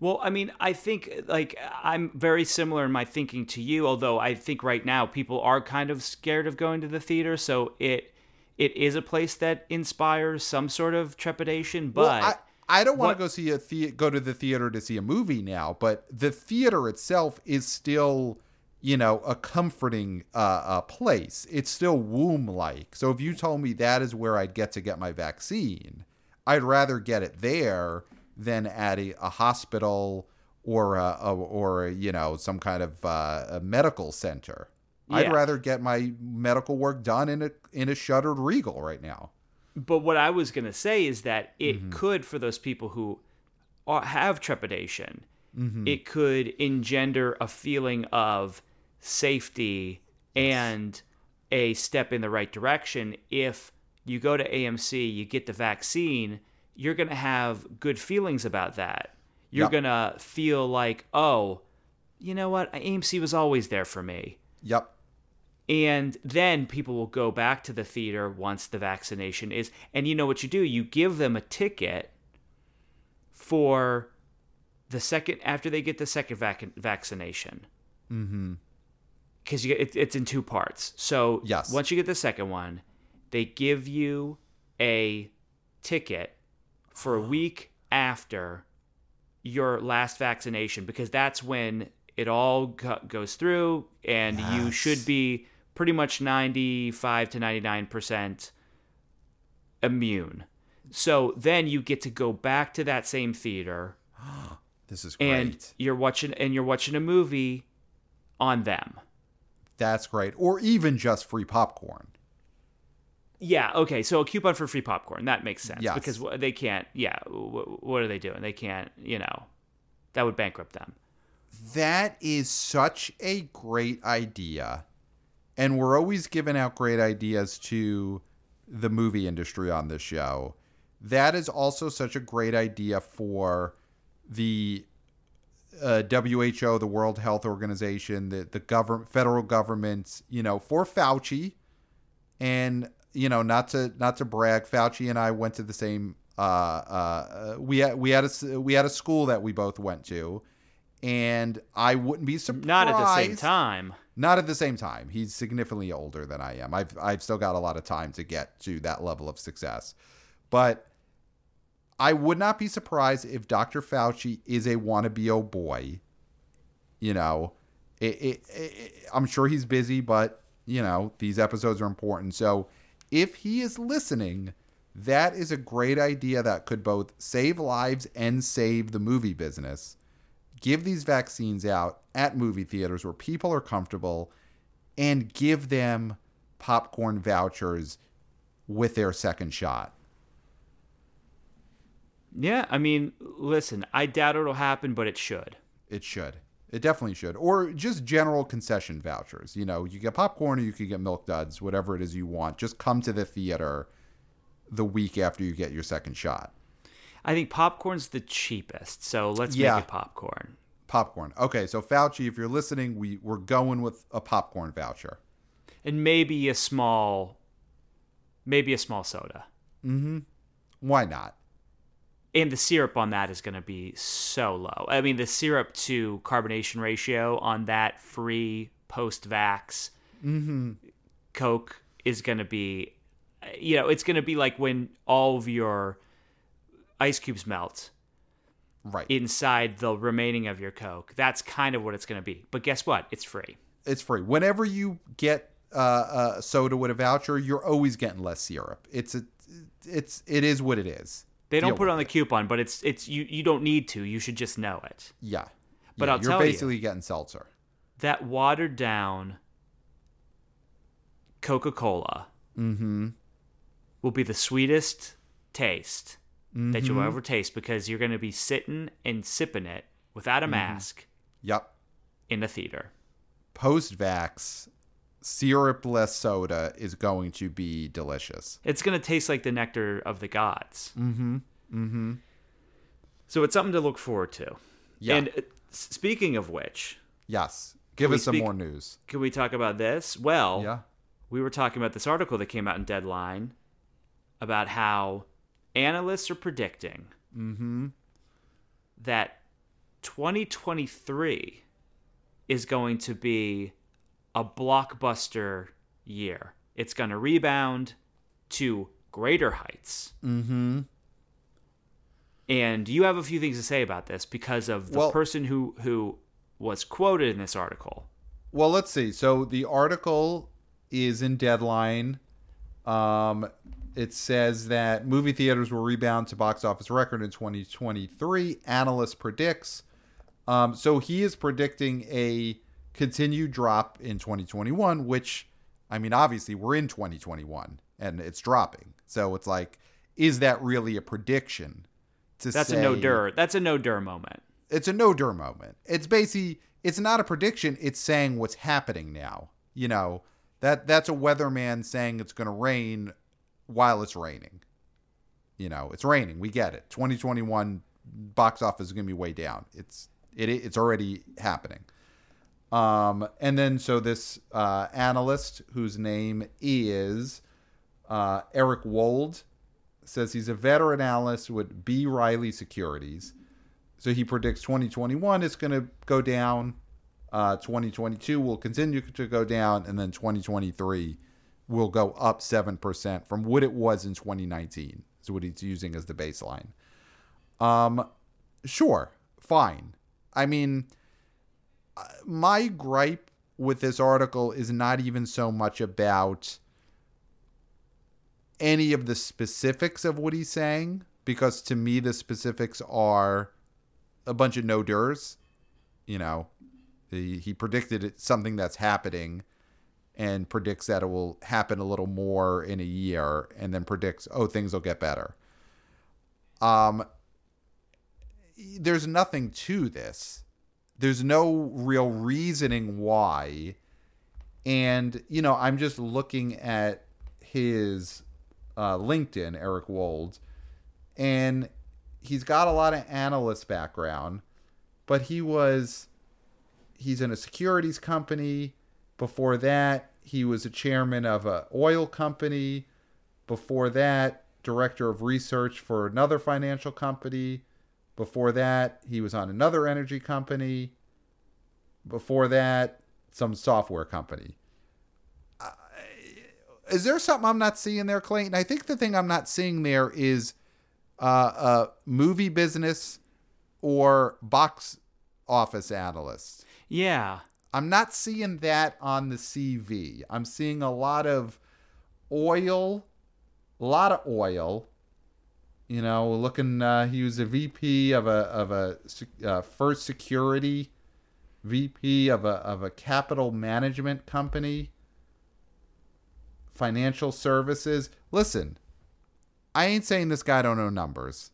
Well, I mean, I think like I'm very similar in my thinking to you, although I think right now people are kind of scared of going to the theater, so it it is a place that inspires some sort of trepidation, but Well, I, I don't want what- to go see a the- go to the theater to see a movie now, but the theater itself is still, you know, a comforting uh, uh, place. It's still womb like. So if you told me that is where I'd get to get my vaccine, I'd rather get it there than at a, a hospital or a, a, or you know some kind of uh, a medical center. I'd rather get my medical work done in a in a shuttered Regal right now. But what I was going to say is that it Mm-hmm. could, for those people who are, have trepidation, Mm-hmm. it could engender a feeling of safety and a step in the right direction. If you go to AMC, you get the vaccine, you're going to have good feelings about that. You're Yep. going to feel like, oh, you know what? AMC was always there for me. Yep. And then people will go back to the theater once the vaccination is. And you know what you do? You give them a ticket for the second after they get the second vac- vaccination. Mm-hmm. Because you it, it's in two parts. So Yes. once you get the second one, they give you a ticket for a week after your last vaccination because that's when it all go- goes through and you should be pretty much 95 to 99% immune. So then you get to go back to that same theater This is great. and you're watching and you're watching a movie on them. That's great. Or even just free popcorn. Yeah, okay. So a coupon for free popcorn. That makes sense Yes. because they can't yeah, what are they doing? They can't, you know. That would bankrupt them. That is such a great idea. And we're always giving out great ideas to the movie industry on this show. That is also such a great idea for the uh, WHO, the World Health Organization, the the government, federal government, you know, for Fauci, and you know, not to not to brag, Fauci and I went to the same. Uh, uh, we had we had a we had a school that we both went to, and I wouldn't be surprised. Not at the same time. Not at the same time. He's significantly older than I am. I've I've still got a lot of time to get to that level of success. But I would not be surprised if Dr. Fauci is a wannabe oh boy You know, it, it, it, I'm sure he's busy, but you know these episodes are important. So if he is listening, that is a great idea that could both save lives and save the movie business. Give these vaccines out at movie theaters where people are comfortable and give them popcorn vouchers with their second shot. Yeah, I mean, listen, I doubt it'll happen, but it should. It should. It definitely should. Or just general concession vouchers. You know, you get popcorn or you could get milk duds, whatever it is you want. Just come to the theater the week after you get your second shot. I think popcorn's the cheapest, so let's yeah. make it popcorn. Popcorn. Okay, so Fauci, if you're listening, we, we're going with a popcorn voucher. And maybe a small maybe a small soda. Mm-hmm. Why not? And the syrup on that is going to be so low. I mean, the syrup to carbonation ratio on that free post vax mm-hmm. Coke is going to be, you know, it's going to be like when all of your ice cubes melt right inside the remaining of your Coke. That's kind of what it's going to be. But guess what? It's free. It's free. Whenever you get uh, a soda with a voucher, you're always getting less syrup. It's a, it's it is what it is. They don't put it on the coupon, but it's it's you you don't need to. You should just know it. Yeah. But yeah, I'll tell you're tell basically you, getting seltzer. That watered down Coca-Cola mm-hmm. will be the sweetest taste mm-hmm. that you'll ever taste because you're going to be sitting and sipping it without a mm-hmm. mask. Yep. In the theater. Post vax, syrupless soda is going to be delicious. It's going to taste like the nectar of the gods. Mm-hmm. Mm-hmm. So it's something to look forward to. Yeah. And uh, speaking of which, yes, give us some more news. Can we talk about this? Well, yeah. We were talking about this article that came out in Deadline about how analysts are predicting mm-hmm. that 2023 is going to be a blockbuster year. It's going to rebound to greater heights. Mm-hmm. And you have a few things to say about this because of the well, person who who was quoted in this article. Well, let's see. So the article is in Deadline. Um, it says that movie theaters will rebound to box office record in 2023. Analyst predicts. Um, so he is predicting a continued drop in 2021, which, I mean, obviously we're in 2021 and it's dropping. So it's like, is that really a prediction? To That's say, a no dur. That's a no dur moment. It's a no dur moment. It's basically, it's not a prediction. It's saying what's happening now. You know, that that's a weatherman saying it's going to rain while it's raining. You know, it's raining. We get it. 2021 box office is going to be way down. It's it it's already happening. Um, and then so this uh, analyst whose name is uh, Eric Wold says he's a veteran analyst with B. Riley Securities. So he predicts 2021 is going to go down. Uh, 2022 will continue to go down, and then 2023 will go up seven percent from what it was in 2019. Is what he's using as the baseline. Um, sure, fine. I mean my gripe with this article is not even so much about any of the specifics of what he's saying, because to me, the specifics are a bunch of no durs. You know, he, he predicted something that's happening and predicts that it will happen a little more in a year and then predicts, oh, things will get better. Um, there's nothing to this there's no real reasoning why. And, you know, I'm just looking at his uh, LinkedIn, Eric Wold, and he's got a lot of analyst background, but he was, he's in a securities company. Before that, he was a chairman of an oil company. Before that, director of research for another financial company. Before that, he was on another energy company. Before that, some software company. Uh, is there something I'm not seeing there, Clayton? I think the thing I'm not seeing there is uh, a movie business or box office analyst. Yeah. I'm not seeing that on the CV. I'm seeing a lot of oil, a lot of oil. You know, looking. Uh, he was a VP of a of a uh, first security, VP of a of a capital management company, financial services. Listen, I ain't saying this guy don't know numbers,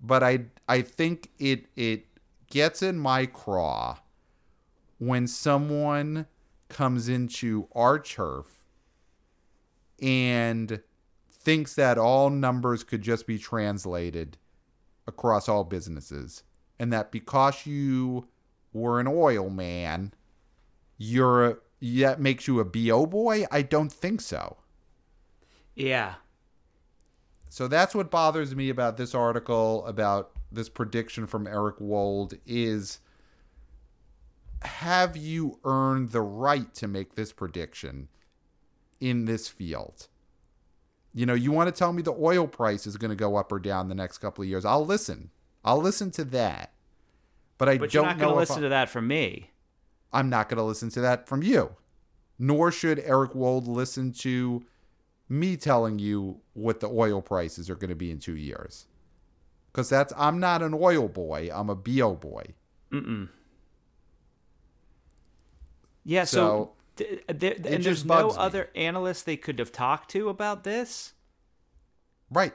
but I I think it it gets in my craw when someone comes into our turf and thinks that all numbers could just be translated across all businesses and that because you were an oil man you're a, that makes you a bo boy i don't think so Yeah. so that's what bothers me about this article about this prediction from eric wold is have you earned the right to make this prediction in this field? You know, you want to tell me the oil price is going to go up or down the next couple of years. I'll listen. I'll listen to that. But I But don't you're not going to listen I- to that from me. I'm not going to listen to that from you. Nor should Eric Wold listen to me telling you what the oil prices are going to be in 2 years. Cuz that's I'm not an oil boy, I'm a BO boy. Mm-mm. Yeah, so, So, there, and there's no me. other analysts they could have talked to about this. Right.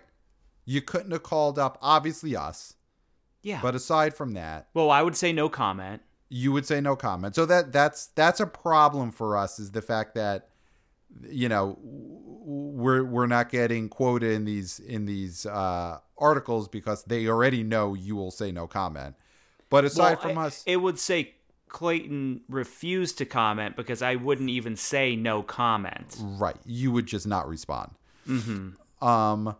You couldn't have called up obviously us, Yeah. but aside from that, well, I would say no comment. you would say no comment. So that that's that's a problem for us is the fact that you know we're we're not getting quoted in these in these uh, articles because they already know you will say no comment. But aside Well, from I- us, it would say Clayton refused to comment because I wouldn't even say no comment. right, you would just not respond. Mm-hmm. Um,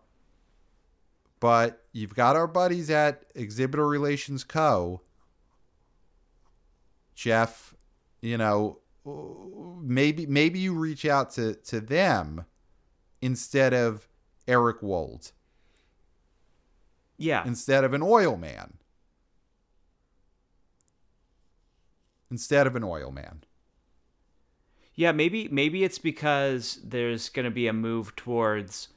but you've got our buddies at Exhibitor Relations Co. Jeff, you know, maybe maybe you reach out to to them instead of Eric Wold, Yeah. instead of an oil man, instead of an oil man. Yeah, maybe maybe it's because there's going to be a move towards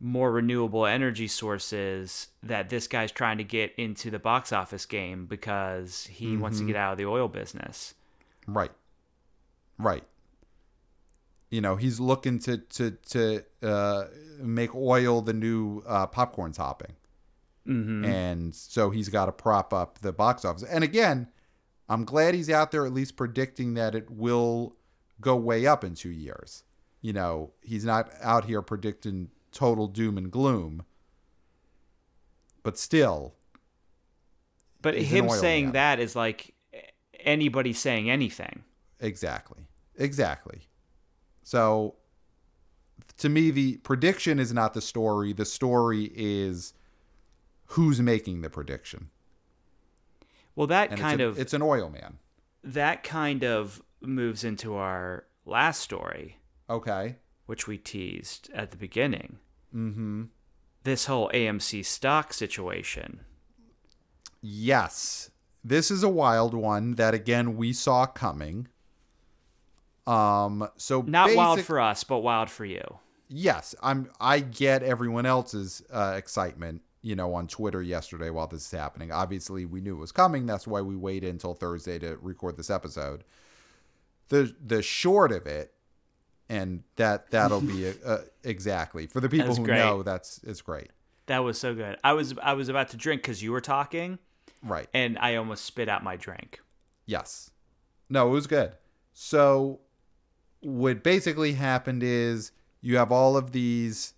more renewable energy sources that this guy's trying to get into the box office game because he wants to get out of the oil business. Right. Right. You know, he's looking to to to uh, make oil the new uh, popcorn topping, Mm-hmm. and so he's got to prop up the box office. And again, I'm glad he's out there at least predicting that it will go way up in two years. You know, he's not out here predicting total doom and gloom, but still, But him saying man. that is like anybody saying anything. Exactly. Exactly. So to me the prediction is not the story. The story is who's making the prediction. Well, that And kind it's, a- of it's an oil man. that kind of moves into our last story, Okay. which we teased at the beginning. Mhm. This whole AMC stock situation. Yes. This is a wild one that again we saw coming. Um so Not wild for us, but wild for you. yes, I'm I get everyone else's uh, excitement, you know, on Twitter yesterday while this is happening. Obviously, we knew it was coming. That's why we waited until Thursday to record this episode. The the short of it, and that that'll be uh, exactly for the people who great. know. That's it's great, That was so good. I was I was about to drink because you were talking, right? and I almost spit out my drink. Yes. No, it was good. So what basically happened is you have all of these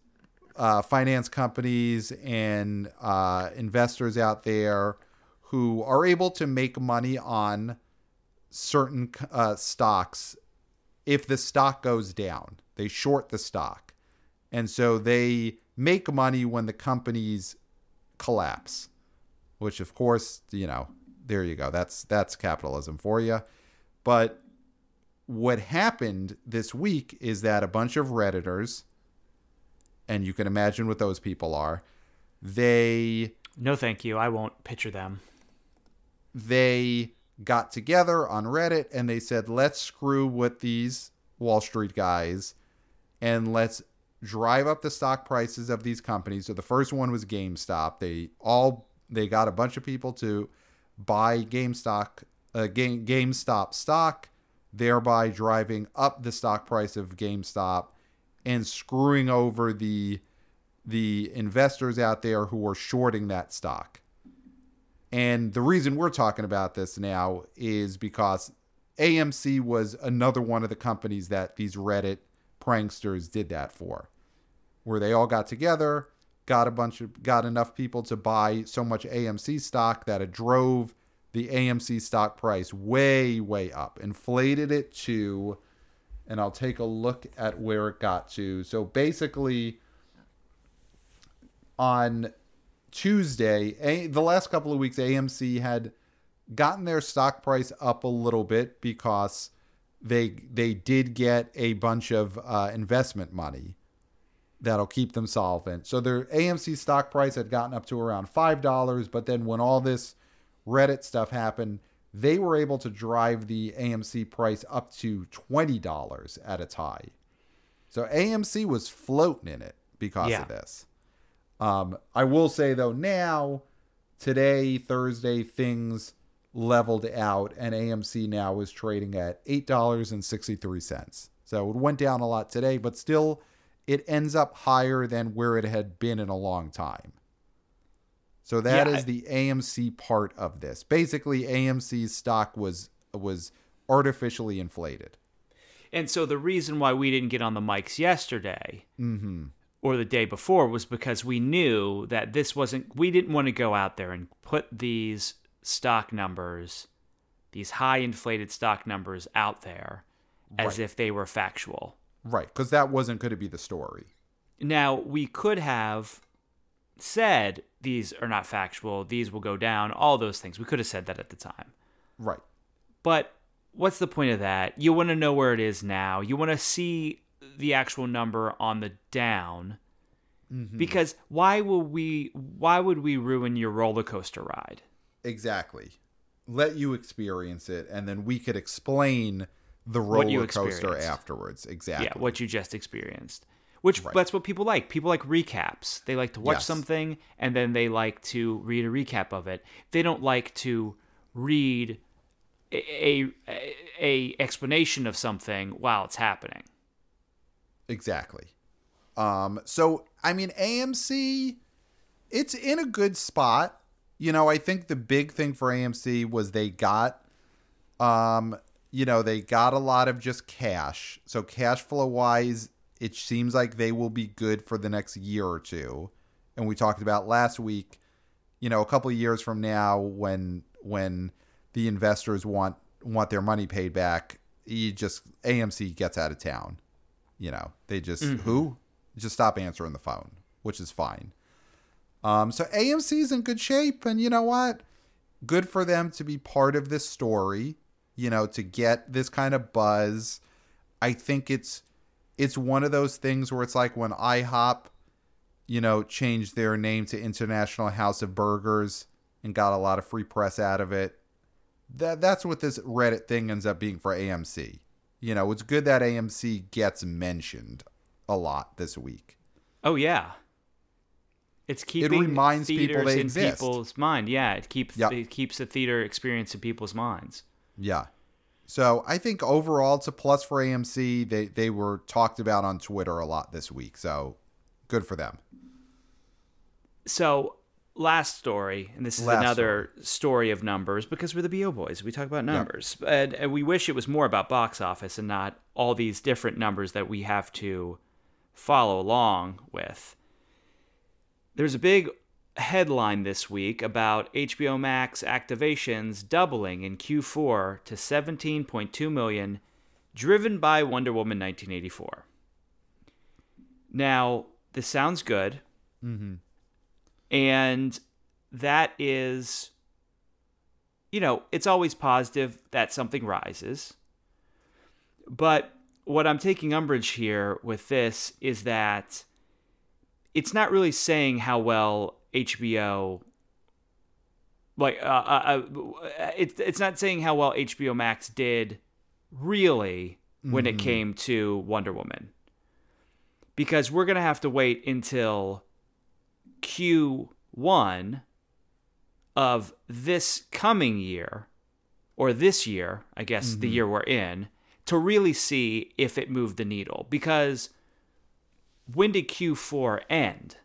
uh, finance companies and uh, investors out there who are able to make money on certain uh, stocks if the stock goes down. They short the stock. And so they make money when the companies collapse, which of course, you know, there you go. That's that's capitalism for you. But what happened this week is that a bunch of redditors and you can imagine what those people are, they No, thank you. I won't picture them. they got together on Reddit and they said, let's screw with these Wall Street guys and let's drive up the stock prices of these companies. So the first one was GameStop. They all they got a bunch of people to buy GameStop uh, Game, GameStop stock, thereby driving up the stock price of GameStop and screwing over the the investors out there who are shorting that stock. And the reason we're talking about this now is because AMC was another one of the companies that these Reddit pranksters did that for, where they all got together, got a bunch of, got enough people to buy so much AMC stock that it drove the AMC stock price way, way up, inflated it to, and I'll take a look at where it got to. So basically, on Tuesday, a, the last couple of weeks, AMC had gotten their stock price up a little bit because they they did get a bunch of uh, investment money that'll keep them solvent. So their AMC stock price had gotten up to around five dollars, but then when all this Reddit stuff happened, they were able to drive the AMC price up to twenty dollars at its high. So AMC was floating in it because yeah. of this. Um, I will say though, now today, Thursday, things leveled out, and AMC now is trading at eight dollars and sixty three cents. So it went down a lot today, but still, it ends up higher than where it had been in a long time. So that yeah, is the AMC part of this. Basically, AMC's stock was was artificially inflated. And so the reason why we didn't get on the mics yesterday mm-hmm or the day before was because we knew that this wasn't we didn't want to go out there and put these stock numbers these high inflated stock numbers out there as right. if they were factual right because that wasn't going to be the story now we could have said these are not factual these will go down all those things. We could have said that at the time. Right. But what's the point of that? You want to know where it is now. You want to see the actual number on the down. Mm-hmm. because why will we why would we ruin your roller coaster ride? Exactly. Let you experience it and then we could explain the roller coaster afterwards. Exactly. yeah what you just experienced which right. that's what people like people like recaps they like to watch yes. something and then they like to read a recap of it they don't like to read a, a, a explanation of something while it's happening Exactly. Um, so I mean AMC, it's in a good spot. You know, I think the big thing for AMC was they got um, you know, they got a lot of just cash. So cash flow wise, it seems like they will be good for the next year or two. And we talked about last week, you know, a couple of years from now when when the investors want want their money paid back, you just AMC gets out of town. You know, they just mm-hmm. who just stop answering the phone, which is fine. Um, so AMC's in good shape, and you know what? Good for them to be part of this story. You know, to get this kind of buzz. I think it's it's one of those things where it's like when IHOP, you know, changed their name to International House of Burgers and got a lot of free press out of it. That that's what this Reddit thing ends up being for AMC you know, it's good that AMC gets mentioned a lot this week. Oh yeah. It's keeping it reminds people they in exist. people's mind. Yeah, it keeps yep. it keeps the theater experience in people's minds. Yeah. So I think overall it's a plus for AMC. They they were talked about on Twitter a lot this week. So good for them. So last story, and this is last another story. story. of numbers because we're the BO boys. We talk about numbers, yep. and, and we wish it was more about box office and not all these different numbers that we have to follow along with. There's a big headline this week about HBO Max activations doubling in Q4 to 17.2 million, driven by Wonder Woman 1984. Now, this sounds good. Mm-hmm. And that is, you know, it's always positive that something rises. But what I'm taking umbrage here with this is that it's not really saying how well HBO like uh, uh, uh, it's it's not saying how well HBO Max did really when Mm-hmm. it came to Wonder Woman. Because we're going to have to wait until Q1 of this coming year or this year, I guess Mm-hmm. the year we're in, to really see if it moved the needle because when did Q4 end?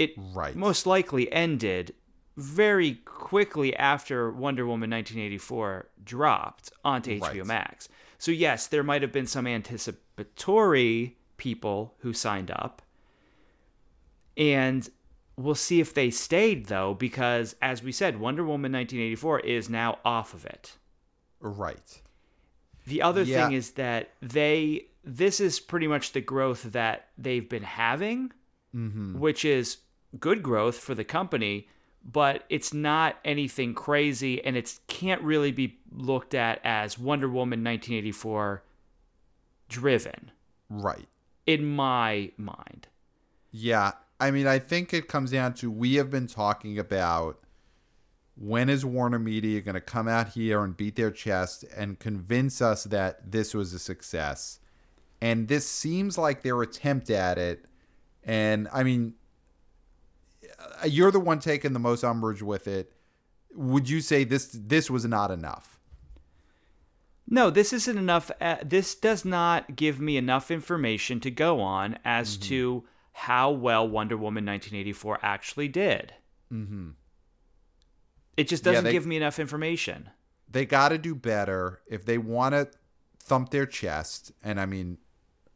It Right. most likely ended very quickly after Wonder Woman 1984 dropped onto HBO Right. Max. So yes, there might have been some anticipatory people who signed up. And we'll see if they stayed though because as we said Wonder Woman 1984 is now off of it. Right. The other Yeah. thing is that they this is pretty much the growth that they've been having, mm-hmm. which is good growth for the company, but it's not anything crazy and it can't really be looked at as Wonder Woman 1984 driven Right. in my mind. Yeah. I mean, I think it comes down to we have been talking about when is Warner Media going to come out here and beat their chest and convince us that this was a success? And this seems like their attempt at it. And I mean, you're the one taking the most umbrage with it. Would you say this this was not enough? No, this isn't enough. Uh, this does not give me enough information to go on as Mm-hmm. to how well Wonder Woman 1984 actually did. Mm-hmm. It just doesn't they- give me enough information. they got to do better if they want to thump their chest. And I mean,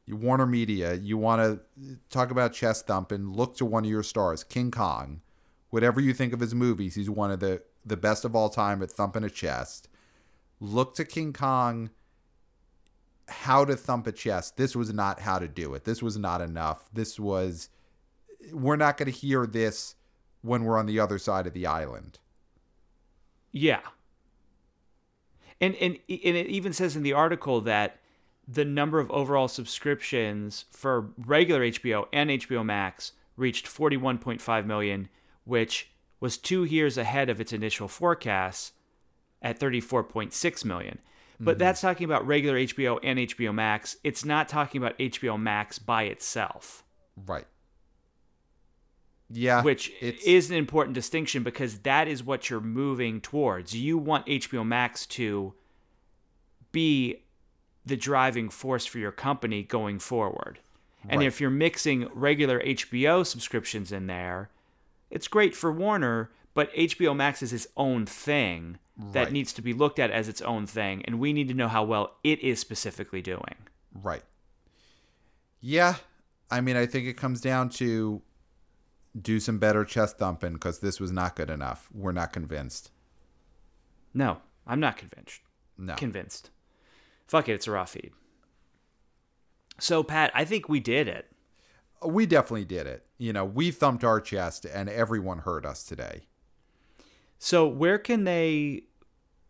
Warner Media, you want to talk about chest thumping, look to one of your stars, King Kong. Whatever you think of his movies, he's one of the the best of all time at thumping a chest. Look to King Kong. How to thump a chest. This was not how to do it. This was not enough. This was. We're not going to hear this when we're on the other side of the island. Yeah. And, and and it even says in the article that the number of overall subscriptions for regular HBO and HBO Max reached 41.5 million, which was 2 years ahead of its initial forecasts at 34.6 million. But mm-hmm. that's talking about regular HBO and HBO Max. It's not talking about HBO Max by itself, Right. Yeah. which it's is an important distinction because that is what you're moving towards. You want HBO Max to be the driving force for your company going forward. And Right. if you're mixing regular HBO subscriptions in there, it's great for Warner, but HBO Max is its own thing that Right. needs to be looked at as its own thing, and we need to know how well it is specifically doing. Right. Yeah. I mean, I think it comes down to do some better chest thumping because this was not good enough. We're not convinced. No, I'm not convinced. No. Convinced. Fuck it, it's a raw feed. So, Pat, I think we did it. we definitely did it. You know, we thumped our chest and everyone heard us today. So, where can they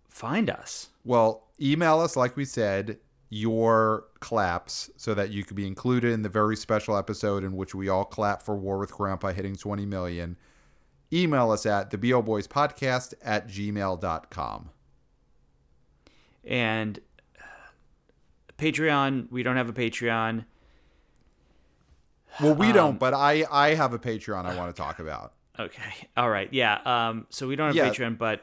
find us? Well, email us, like we said, your claps so that you could be included in the very special episode in which we all clap for War with Grandpa hitting 20 million. Email us at the BO Boys Podcast at gmail.com. And Patreon, we don't have a Patreon. Well, we don't, but I, I have a Patreon I want to talk about. Okay. All right. Yeah. Um. So we don't have Yeah. Patreon, but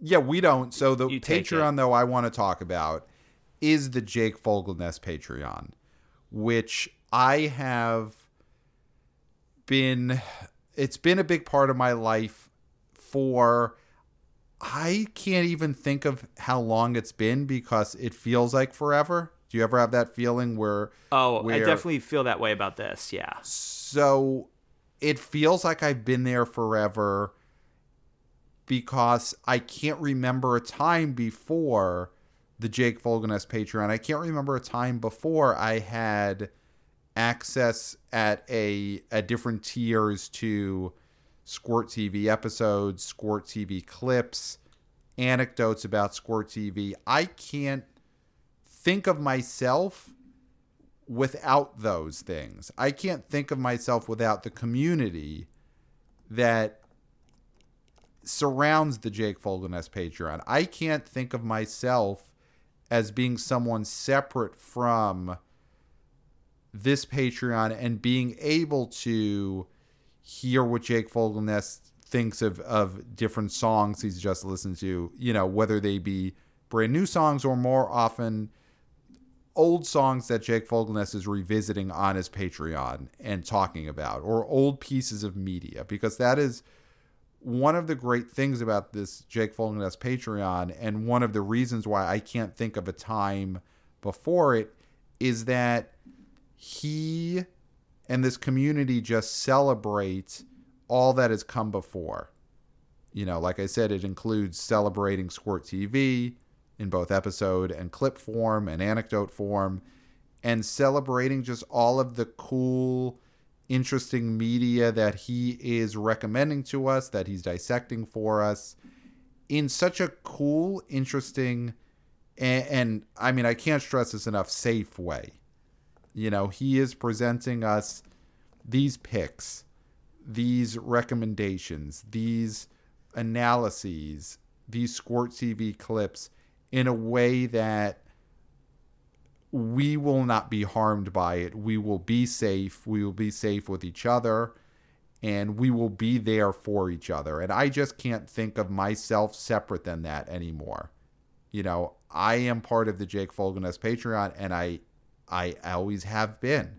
Yeah, we don't. So the Patreon, though, I want to talk about is the Jake Fogelnest Patreon, which I have been. It's been a big part of my life for. I can't even think of how long it's been because it feels like forever. Do you ever have that feeling where? oh, I definitely feel that way about this. Yeah. So it feels like I've been there forever because I can't remember a time before the Jake Fogelnest Patreon. I can't remember a time before I had access at a at different tiers to Squirt TV episodes, Squirt TV clips, anecdotes about Squirt TV. I can't think of myself without those things. I can't think of myself without the community that surrounds the Jake Fogelnest Patreon. I can't think of myself as being someone separate from this Patreon and being able to hear what Jake Fogelnest thinks of of different songs he's just listened to, you know, whether they be brand new songs or more often old songs that Jake Fogelnest is revisiting on his Patreon and talking about, or old pieces of media, because that is one of the great things about this Jake Fogelnest Patreon, and one of the reasons why I can't think of a time before it is that he and this community just celebrate all that has come before. You know, like I said, it includes celebrating Squirt TV in both episode and clip form and anecdote form, and celebrating just all of the cool, interesting media that he is recommending to us, that he's dissecting for us in such a cool, interesting, and, and I mean, I can't stress this enough, safe way. You know, he is presenting us these picks, these recommendations, these analyses, these Squirt TV clips in a way that we will not be harmed by it. We will be safe. We will be safe with each other and we will be there for each other. And I just can't think of myself separate than that anymore. You know, I am part of the Jake Fogelnest Patreon and I I always have been.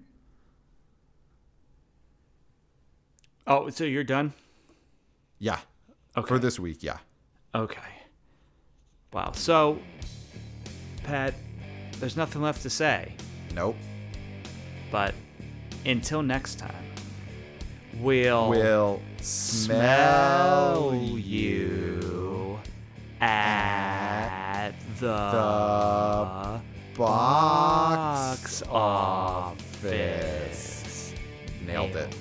Oh, so you're done? Yeah. Okay. For this week, yeah. Okay. Wow. So, Pat, there's nothing left to say. Nope. But until next time, we'll, We'll smell you at the, the box box office. Nailed it.